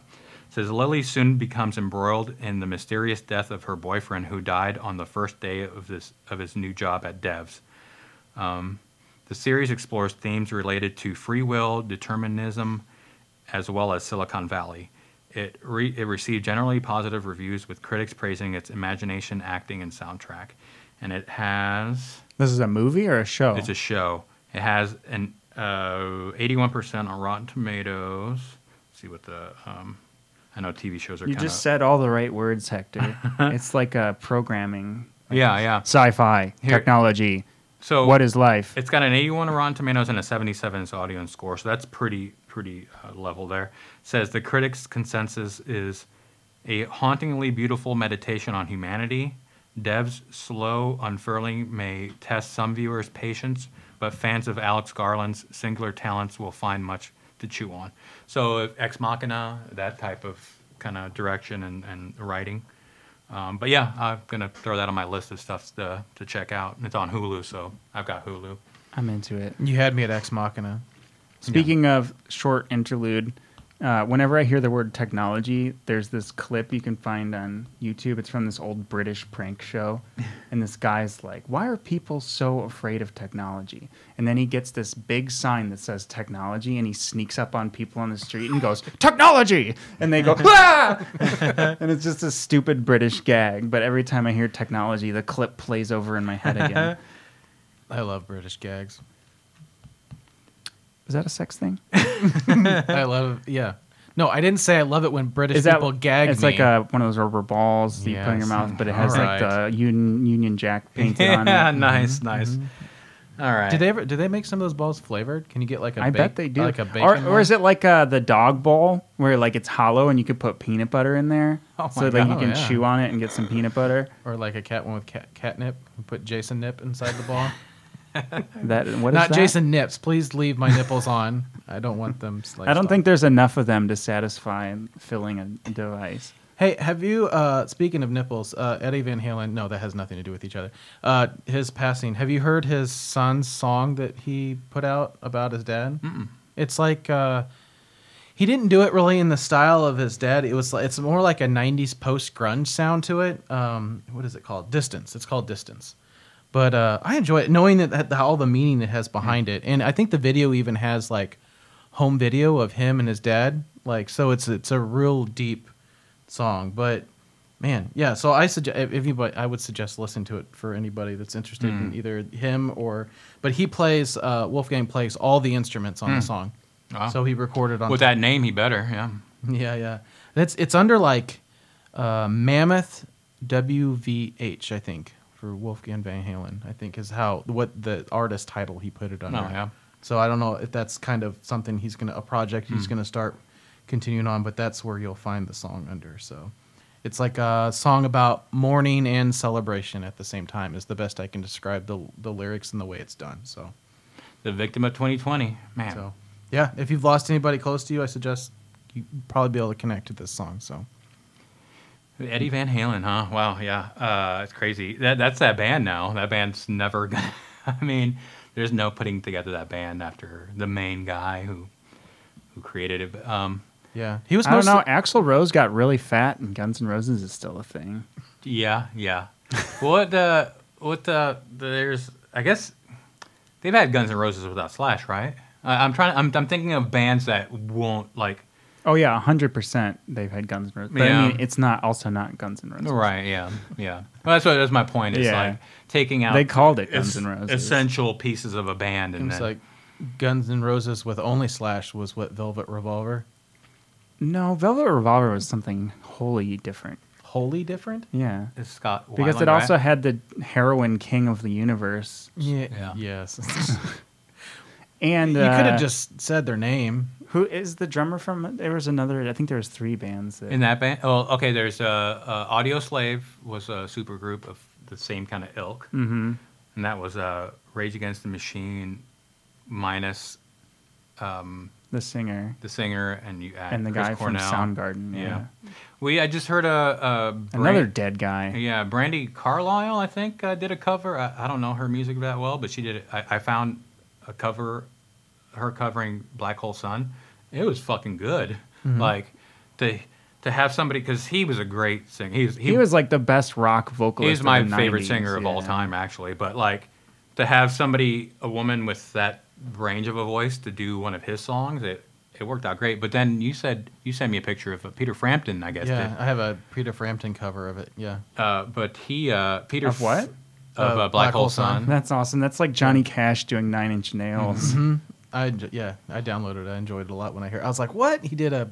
Speaker 2: says Lily soon becomes embroiled in the mysterious death of her boyfriend, who died on the first day of this of his new job at Devs. The series explores themes related to free will, determinism, as well as Silicon Valley. It, re- it received generally positive reviews, with critics praising its imagination, acting, and soundtrack. And it has,
Speaker 1: This is a movie or a show?
Speaker 2: it's a show. It has an uh, 81% on Rotten Tomatoes. Let's see what the, um, I know TV shows are
Speaker 1: you
Speaker 2: kind of.
Speaker 1: just said all the right words, Hector. it's like a programming. like
Speaker 2: Yeah, yeah.
Speaker 1: Sci-fi
Speaker 2: Here-
Speaker 1: technology.
Speaker 2: So
Speaker 1: what is life?
Speaker 2: It's got an 81 on Rotten Tomatoes and a 77 is audience score, so that's pretty pretty uh, level there. says the critics' consensus is a hauntingly beautiful meditation on humanity. Dev's slow unfurling may test some viewers' patience, but fans of Alex Garland's singular talents will find much to chew on. So, Ex Machina, that type of kind of direction and, and writing. Um, but yeah, I'm gonna throw that on my list of stuff to, to check out. It's on Hulu, so I've got Hulu.
Speaker 1: I'm into it.
Speaker 3: You had me at Ex Machina.
Speaker 1: Speaking of short interlude, uh, whenever I hear the word technology, there's this clip you can find on YouTube. It's from this old British prank show. and this guy's like, Why are people so afraid of technology? And then he gets this big sign that says technology and he sneaks up on people on the street and goes, Technology! And they go, Ah! and it's just a stupid British gag. But every time I hear technology, the clip plays over in my head again.
Speaker 3: I love British gags.
Speaker 1: Is that a sex thing?
Speaker 3: I love yeah. No, I didn't say I love it when British
Speaker 1: Is that
Speaker 3: people gag
Speaker 1: It's
Speaker 3: me.
Speaker 1: like a, one of those rubber balls that you put in your
Speaker 3: Yes.
Speaker 1: mouth, but it has like the Union, Union Jack painted on
Speaker 2: yeah,
Speaker 1: it.
Speaker 2: nice, mm-hmm. nice. Mm-hmm. All right.
Speaker 3: Do they ever? Do they make some of those balls flavored? Can you get like a?
Speaker 1: I
Speaker 3: bake-
Speaker 1: bet they do.
Speaker 3: Like a bacon
Speaker 1: or, or is it like uh, the dog ball where like it's hollow and you could put peanut butter in there,
Speaker 3: Oh
Speaker 1: so
Speaker 3: my
Speaker 1: like
Speaker 3: God.
Speaker 1: you can
Speaker 3: Oh, yeah.
Speaker 1: chew on it and get some peanut butter.
Speaker 3: or like a cat one with cat, catnip? You Put Jason Nip inside the ball.
Speaker 1: That what is
Speaker 3: Not
Speaker 1: that?
Speaker 3: Jason Nips. Please leave my nipples on. I don't want them.
Speaker 1: I don't
Speaker 3: off.
Speaker 1: think there's enough of them to satisfy filling a device.
Speaker 3: Hey, have you? Uh, speaking of nipples, uh, Eddie Van Halen. No, that has nothing to do with each other. Uh, his passing. Have you heard his son's song that he put out about his dad? Mm-mm. It's like uh, he didn't do it really in the style of his dad. It was. like- It's more like a '90s post grunge sound to it. Um, what is it called? Distance. It's called Distance. But uh, I enjoy it, knowing that, that all the meaning it has behind it, and I think the video even has like home video of him and his dad. Like, so it's it's a real deep song. But man, yeah. So I suggest if anybody, I would suggest listen to it for anybody that's interested in either him or. But he plays uh, Wolfgang plays all the instruments on the song.
Speaker 2: Wow.
Speaker 3: So he recorded on
Speaker 2: With that name, he better. Yeah.
Speaker 3: yeah, yeah. It's it's under like uh, Mammoth WVH, I think, for Wolfgang Van Halen. I think is how what the artist title he put it under.
Speaker 2: Oh, yeah.
Speaker 3: So I don't know if that's kind of something he's gonna a project he's
Speaker 2: Hmm.
Speaker 3: gonna start continuing on, but that's where you'll find the song under. So it's like a song about mourning and celebration at the same time. Is the best I can describe the the lyrics and the way it's done. So
Speaker 2: The victim of 2020. Man.
Speaker 3: so yeah, if you've lost anybody close to you, I suggest you probably be able to connect to this song. So
Speaker 2: Eddie Van Halen, huh? Wow, yeah, uh, it's crazy. That that's that band now. That band's never gonna. I mean, there's no putting together that band after the main guy who who created it. Um,
Speaker 3: yeah, he was.
Speaker 1: I don't
Speaker 3: mostly-
Speaker 1: know. Axl Rose got really fat, and Guns N' Roses is still a thing.
Speaker 2: yeah, yeah. what uh, what uh, there's I guess they've had Guns N' Roses without Slash, right? I, I'm trying. I'm I'm thinking of bands that won't like.
Speaker 1: Oh yeah, hundred percent. They've had Guns N' Roses, but
Speaker 2: Yeah.
Speaker 1: I mean, it's not also not Guns N' Roses.
Speaker 2: Right. Yeah. Yeah. Well, that's what that's my point. It's
Speaker 1: Yeah.
Speaker 2: like taking out.
Speaker 1: They called it
Speaker 2: es-
Speaker 1: Guns N' Roses.
Speaker 2: Essential pieces of a band, and
Speaker 3: was
Speaker 2: then,
Speaker 3: like Guns N' Roses with only Slash was what Velvet Revolver.
Speaker 1: No, Velvet Revolver was something wholly different.
Speaker 3: Wholly different.
Speaker 1: Yeah,
Speaker 2: it's Scott
Speaker 1: because
Speaker 2: Weiland,
Speaker 1: it also
Speaker 2: right?
Speaker 1: had the heroin king of the universe,
Speaker 3: Yeah.
Speaker 2: Yeah.
Speaker 3: Yes.
Speaker 1: and
Speaker 3: you could
Speaker 1: uh,
Speaker 3: have just said their name.
Speaker 1: Who is the drummer from? There was another. I think there was three bands. That,
Speaker 2: in that band. Oh, okay. There's uh, uh, Audio Slave was a super group of the same kind of ilk,
Speaker 1: hmm
Speaker 2: and that was uh, Rage Against the Machine minus um,
Speaker 1: the singer
Speaker 2: the singer and you add
Speaker 1: and the
Speaker 2: Chris
Speaker 1: guy
Speaker 2: Cornell.
Speaker 1: from Soundgarden. Yeah,
Speaker 2: Yeah. We I just heard a, a
Speaker 1: another dead guy.
Speaker 2: Yeah, Brandi Carlile, I think, uh, did a cover. I, I don't know her music that well, but she did it. I, I found a cover, her covering Black Hole Sun. It was fucking good.
Speaker 1: Mm-hmm.
Speaker 2: Like to to have somebody because he was a great singer. He was
Speaker 1: He, was like the best rock vocalist.
Speaker 2: he's
Speaker 1: of
Speaker 2: my
Speaker 1: the
Speaker 2: favorite
Speaker 1: 90s,
Speaker 2: singer of all time, actually. But like to have somebody, a woman with that range of a voice, to do one of his songs, it it worked out great. But then you said you sent me a picture of uh, Peter Frampton, I guess.
Speaker 3: Yeah,
Speaker 2: did.
Speaker 3: I have a Peter Frampton cover of it. Yeah.
Speaker 2: Uh, but he uh, Peter
Speaker 1: Of what?
Speaker 2: F- of
Speaker 3: Uh,
Speaker 2: uh, Black, Hole Sun.
Speaker 1: That's awesome. That's like Johnny Cash doing Nine Inch Nails.
Speaker 3: hmm I yeah, I downloaded it. I enjoyed it a lot when I heard. I was like, "What?" He did a,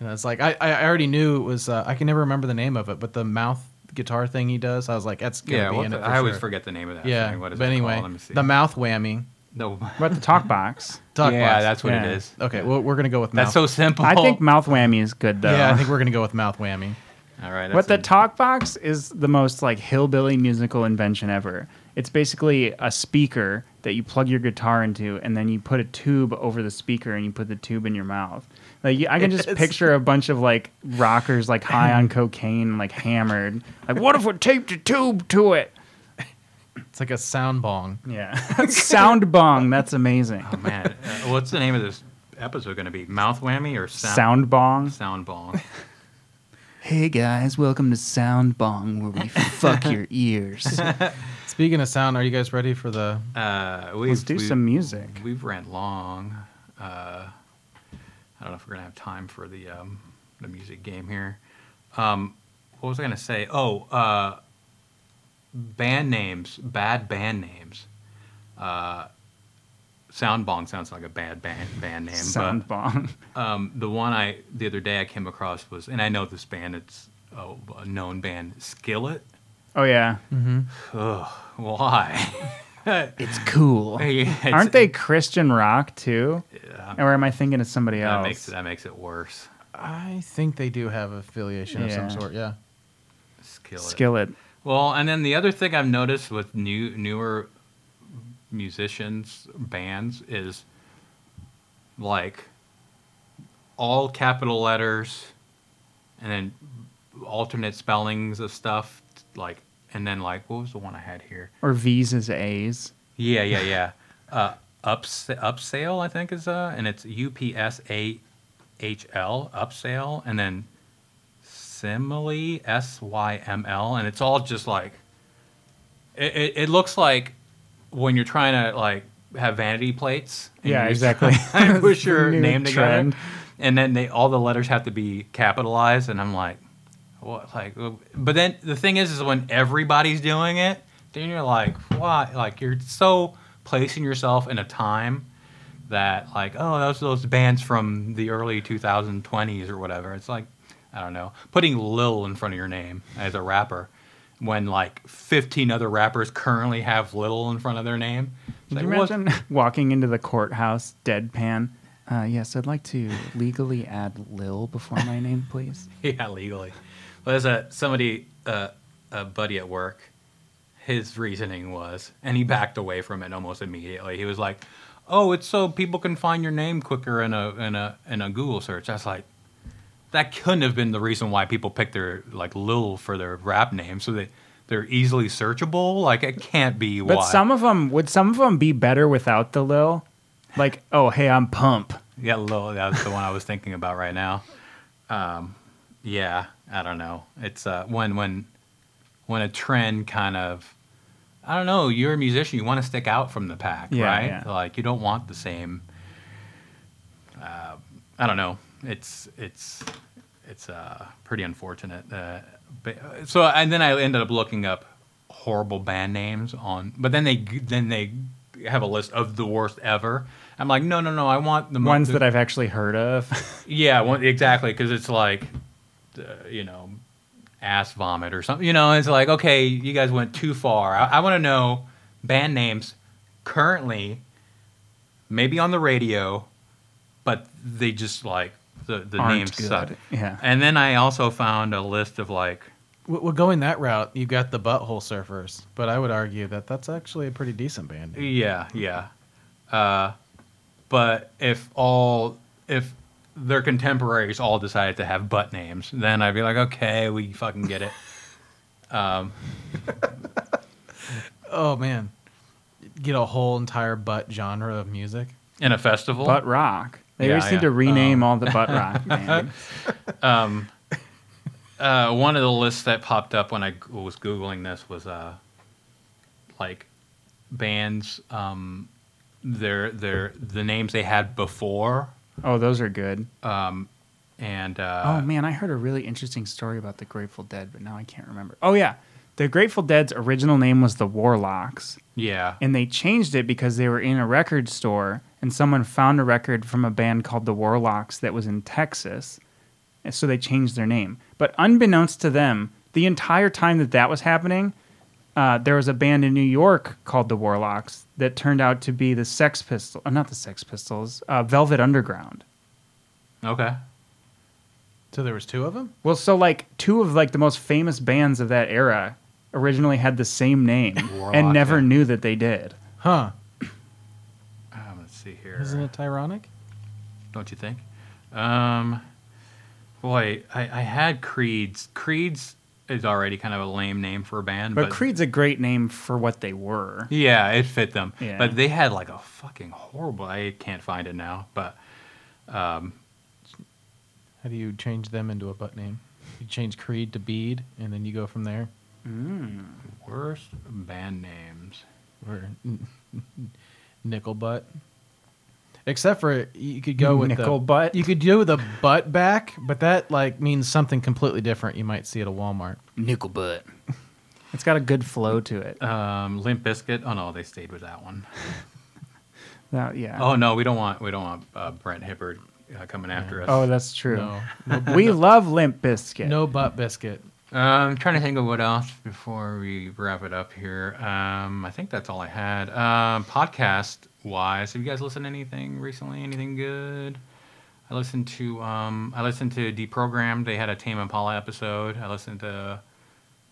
Speaker 3: and it's like I I already knew it was. Uh, I can never remember the name of it, but the mouth guitar thing he does, I was like, "That's gonna
Speaker 2: Yeah,
Speaker 3: be
Speaker 2: what
Speaker 3: in
Speaker 2: the-
Speaker 3: it." For
Speaker 2: I always
Speaker 3: sure.
Speaker 2: forget the name of that.
Speaker 3: Yeah,
Speaker 2: thing. What is
Speaker 3: but
Speaker 2: it
Speaker 3: anyway.
Speaker 2: Let me see.
Speaker 3: the mouth whammy.
Speaker 2: No.
Speaker 1: What the talk box?
Speaker 3: Talk
Speaker 2: yeah,
Speaker 3: box.
Speaker 2: that's what
Speaker 1: Yeah.
Speaker 2: it is.
Speaker 3: okay. Well, we're gonna go with mouth.
Speaker 2: That's so simple.
Speaker 1: I think mouth whammy is good though.
Speaker 3: yeah, I think we're gonna go with mouth whammy.
Speaker 2: All right.
Speaker 1: What the
Speaker 2: a-
Speaker 1: talk box is the most like hillbilly musical invention ever. It's basically a speaker that you plug your guitar into, and then you put a tube over the speaker, and you put the tube in your mouth. Like you- I can just picture a bunch of like rockers like high on cocaine, like hammered. Like what if we taped a tube to it?
Speaker 3: It's like a sound bong.
Speaker 1: Yeah, sound bong. That's amazing.
Speaker 2: Oh man, uh, what's the name of this episode going to be? Mouth whammy or sound
Speaker 1: Sound bong.
Speaker 2: sound bong?
Speaker 1: Hey guys, welcome to Sound Bong, where we fuck your ears.
Speaker 3: Speaking of sound, are you guys ready for the?
Speaker 2: Uh, we've,
Speaker 1: Let's do
Speaker 2: we've-
Speaker 1: some music.
Speaker 2: We've ran long. Uh, I don't know if we're gonna have time for the um, the music game here. Um, what was I gonna say? Oh, uh, band names, bad band names. Uh, Soundbong sounds like a bad band band name,
Speaker 1: Sound bong.
Speaker 2: um, the one I the other day I came across was, and I know this band. It's oh, a known band, Skillet.
Speaker 1: Oh yeah, mm-hmm.
Speaker 2: Ugh, why?
Speaker 1: it's cool.
Speaker 2: Yeah, it's-
Speaker 1: Aren't they Christian rock too?
Speaker 2: Yeah,
Speaker 1: Or am I thinking of somebody
Speaker 2: that
Speaker 1: else?
Speaker 2: makes that makes it worse.
Speaker 3: I think they do have affiliation of some sort. Yeah.
Speaker 2: Skillet.
Speaker 1: Skillet.
Speaker 2: Well, and then the other thing I've noticed with new newer musicians bands is like all capital letters and then alternate spellings of stuff like and then like what was the one I had here?
Speaker 1: Or V's as A's.
Speaker 2: Yeah, yeah, yeah. Uh, ups UPSAHL I think is uh and it's U P S A H L UPSAHL and then SYML S Y M L and it's all just like it, it, it looks like when you're trying to like have vanity plates. and
Speaker 1: Yeah, exactly.
Speaker 2: to push your name together,
Speaker 1: trend.
Speaker 2: and then they all the letters have to be capitalized, and I'm like, what? Like, but then the thing is, is when everybody's doing it, then you're like, why? Like you're so placing yourself in a time that like, oh, those those bands from the early 2020s or whatever. It's like, I don't know, putting Lil in front of your name as a rapper. When like 15 other rappers currently have Lil in front of their name, It's
Speaker 1: Can you
Speaker 2: like, what-
Speaker 1: imagine walking into the courthouse deadpan? Uh, yes, I'd like to legally add Lil before my name, please.
Speaker 2: yeah, legally. Well, there's a somebody, uh, a buddy at work. His reasoning was, and he backed away from it almost immediately. He was like, "Oh, it's so people can find your name quicker in a in a in a Google search." I was like, that couldn't have been the reason why people picked their like Lil for their rap name, so they they're easily searchable. Like it can't be
Speaker 1: But
Speaker 2: why.
Speaker 1: some of them would some of them be better without the lil? Like, oh hey, I'm Pump.
Speaker 2: Yeah, Lil, that's the one I was thinking about right now. Um, yeah, I don't know. It's uh, when when when a trend kind of, I don't know. You're a musician. You want to stick out from the pack,
Speaker 1: Yeah,
Speaker 2: right?
Speaker 1: yeah.
Speaker 2: Like you don't want the same. Uh, I don't know. It's it's it's uh, pretty unfortunate. Uh, but, so and then I ended up looking up horrible band names on, but then they then they have a list of the worst ever. I'm like, no, no, no. I want the
Speaker 1: Ones
Speaker 2: the-
Speaker 1: that I've actually heard of.
Speaker 2: yeah, one, exactly, because it's like, uh, you know, ass vomit or something. You know, it's like, okay, you guys went too far. I, I want to know band names currently, maybe on the radio, but they just like the the
Speaker 1: Aren't
Speaker 2: names
Speaker 1: good.
Speaker 2: suck.
Speaker 1: Yeah.
Speaker 2: And then I also found a list of like,
Speaker 3: W- Well, going that route, you got the Butthole Surfers, but I would argue that that's actually a pretty decent band. name.
Speaker 2: yeah, yeah, uh, but if all if their contemporaries all decided to have butt names, then I'd be like, okay, we fucking get it. Um,
Speaker 3: Oh man, get a whole entire butt genre of music.
Speaker 2: in a festival.
Speaker 1: Butt rock. They
Speaker 2: Yeah,
Speaker 1: always need to rename all the butt rock names.
Speaker 2: um, uh, one of the lists that popped up when I was googling this was uh, like bands, um, their their the names they had before,
Speaker 1: Oh, those are good.
Speaker 2: um, and uh,
Speaker 1: oh man, I heard a really interesting story about the Grateful Dead, but now I can't remember. Oh yeah, the Grateful Dead's original name was the Warlocks,
Speaker 2: yeah,
Speaker 1: and they changed it because they were in a record store and someone found a record from a band called the Warlocks that was in Texas, and so they changed their name. But unbeknownst to them, the entire time that that was happening, uh, there was a band in New York called the Warlocks that turned out to be the Sex Pistols, uh, not the Sex Pistols, uh, Velvet Underground.
Speaker 2: okay,
Speaker 3: So there was two of them.
Speaker 1: Well, so like two of like the most famous bands of that era originally had the same name
Speaker 2: Warlock,
Speaker 1: and never
Speaker 2: yeah.
Speaker 1: knew that they did.
Speaker 3: Huh?
Speaker 2: um, let's see here.
Speaker 3: Isn't it ironic?
Speaker 2: Don't you think? Um, boy, I, I had Creed's. Creed's is already kind of a lame name for a band,
Speaker 1: But Creed's a great name for what they were.
Speaker 2: Yeah, it fit them.
Speaker 1: Yeah.
Speaker 2: But they had like a fucking horrible. I can't find it now, but um,
Speaker 3: How do you change them into a butt name? You change Creed to Bead, and then you go from there.
Speaker 2: worst band names.
Speaker 3: Or nickel butt. Except for you could go with
Speaker 1: Nickel
Speaker 3: the
Speaker 1: butt?
Speaker 3: You could do the butt back, but that like means something completely different. You might see at a Walmart.
Speaker 1: Nickel butt. It's got a good flow to it.
Speaker 2: Um, Limp Bizkit. Oh no, they stayed with that one.
Speaker 1: That- yeah.
Speaker 2: Oh no, we don't want we don't want uh, Brent Hibbard uh, coming after us.
Speaker 1: Oh, that's true.
Speaker 3: No,
Speaker 1: we love Limp Bizkit.
Speaker 3: no butt biscuit.
Speaker 2: Uh, I'm trying to think of what else before we wrap it up here. Um, I think that's all I had. Um, podcast wise, have you guys listened to anything recently? Anything good? I listened to um, I listened to Deprogrammed. They had a Tame Impala episode. I listened to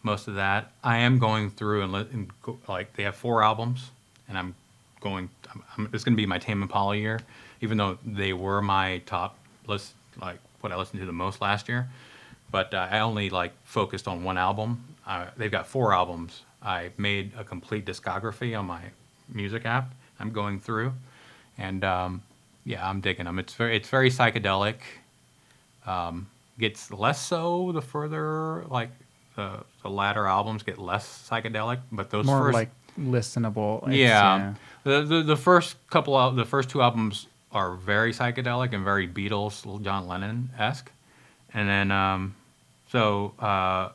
Speaker 2: most of that. I am going through and, li- and go, like they have four albums, and I'm going. I'm, I'm, it's going to be my Tame Impala year, even though they were my top list, like what I listened to the most last year. But uh, I only like focused on one album. Uh, they've got four albums. I made a complete discography on my music app. I'm going through, and um, yeah, I'm digging them. It's very it's very psychedelic. Um, gets less so the further like the, the latter albums get less psychedelic, but those
Speaker 1: More
Speaker 2: first
Speaker 1: like listenable. It's,
Speaker 2: yeah. The, the the first couple of the first two albums are very psychedelic and very Beatles, John Lennon esque, and then um, so uh,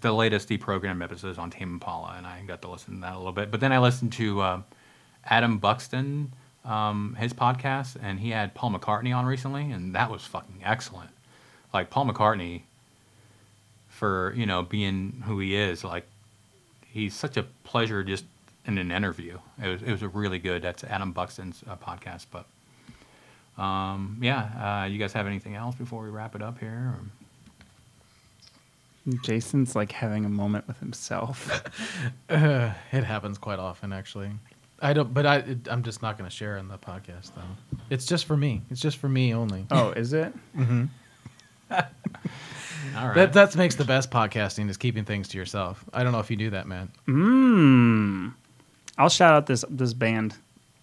Speaker 2: the latest deprogram episode is on Tame Impala, and I got to listen to that a little bit. But then I listened to uh, Adam Buxton, um, his podcast, and he had Paul McCartney on recently, and that was fucking excellent. Like Paul McCartney, for you know being who he is, like he's such a pleasure just in an interview. It was it was a really good. That's Adam Buxton's uh, podcast. But um, yeah, uh, you guys have anything else before we wrap it up here? Or?
Speaker 1: Jason's like having a moment with himself.
Speaker 3: Uh, it happens quite often, actually. I don't, but I, it, I'm just not going to share in the podcast though. It's just for me. It's just for me only.
Speaker 1: oh, is it?
Speaker 3: Mm-hmm.
Speaker 2: All right.
Speaker 3: That that makes the best podcasting is keeping things to yourself. I don't know if you do that, man.
Speaker 1: Mmm. I'll shout out this this band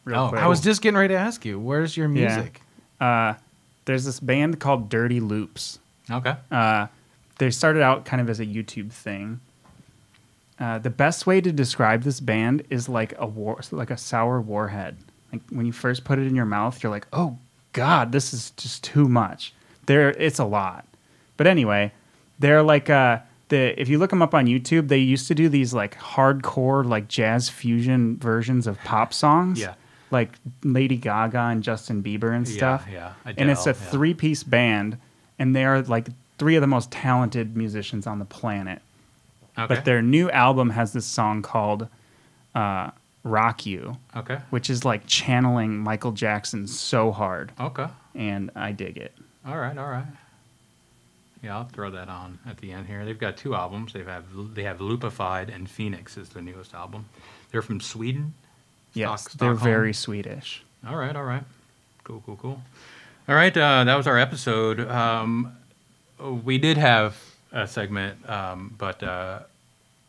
Speaker 1: real
Speaker 2: Oh,
Speaker 1: quick.
Speaker 3: I was just getting ready to ask you, where's your
Speaker 1: Yeah.
Speaker 3: music?
Speaker 1: uh, there's this band called Dirty Loops.
Speaker 2: okay.
Speaker 1: Uh, they started out kind of as a YouTube thing. Uh, the best way to describe this band is like a war, like a sour warhead. Like when you first put it in your mouth, you're like, "Oh God, this is just too much." There, it's a lot. But anyway, they're like uh, the if you look them up on YouTube, they used to do these like hardcore like jazz fusion versions of pop songs.
Speaker 2: Yeah.
Speaker 1: Like Lady Gaga and Justin Bieber and
Speaker 2: Yeah,
Speaker 1: stuff
Speaker 2: yeah,
Speaker 1: and it's a
Speaker 2: yeah.
Speaker 1: three piece band and they are like three of the most talented musicians on the planet
Speaker 2: Okay.
Speaker 1: but their new album has this song called uh, rock you
Speaker 2: okay.
Speaker 1: which is like channeling michael jackson so hard
Speaker 2: Okay.
Speaker 1: and i dig it
Speaker 2: All right. All right. Yeah, I'll throw that on at the end here. They've got two albums. They have they have Loopified and Phoenix is the newest album. They're from Sweden.
Speaker 1: yes
Speaker 2: Stock-
Speaker 1: they're
Speaker 2: Stockholm?
Speaker 1: very swedish
Speaker 2: All right, all right. Cool, cool, cool. All right, uh, that was our episode. Um, we did have a segment, um, but uh,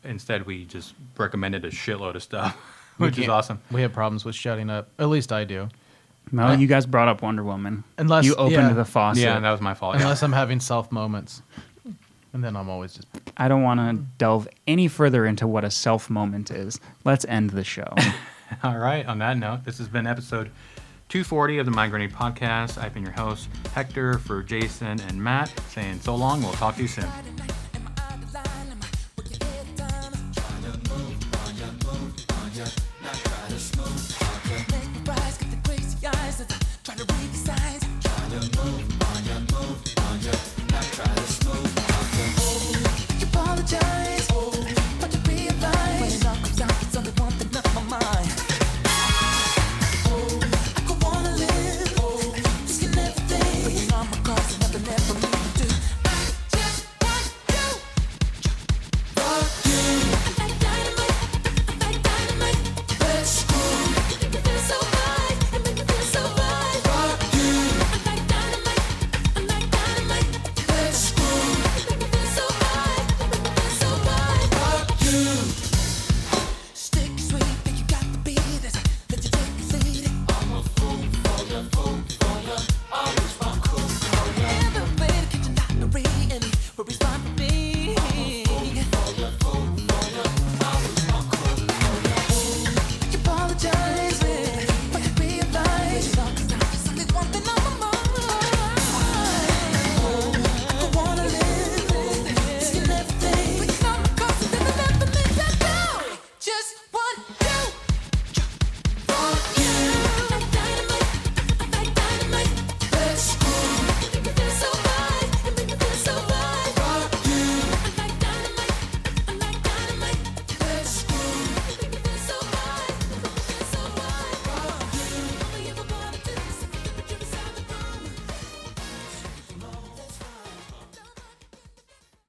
Speaker 2: instead we just recommended a shitload of stuff, which is
Speaker 3: can't-
Speaker 2: awesome.
Speaker 3: We have problems with shutting up. At least I do.
Speaker 1: no you guys brought up wonder woman
Speaker 3: Unless-
Speaker 1: you opened
Speaker 3: yeah.
Speaker 1: the faucet
Speaker 2: Yeah, that was my fault.
Speaker 3: Unless I'm having self moments. And then I'm always just
Speaker 1: i don't want to delve any further into what a self moment is let's end the show
Speaker 2: all right, on that note, this has been episode 240 of the Grenade Podcast. I've been your host, Hector, for Jason and Matt, saying so long. We'll talk to you soon.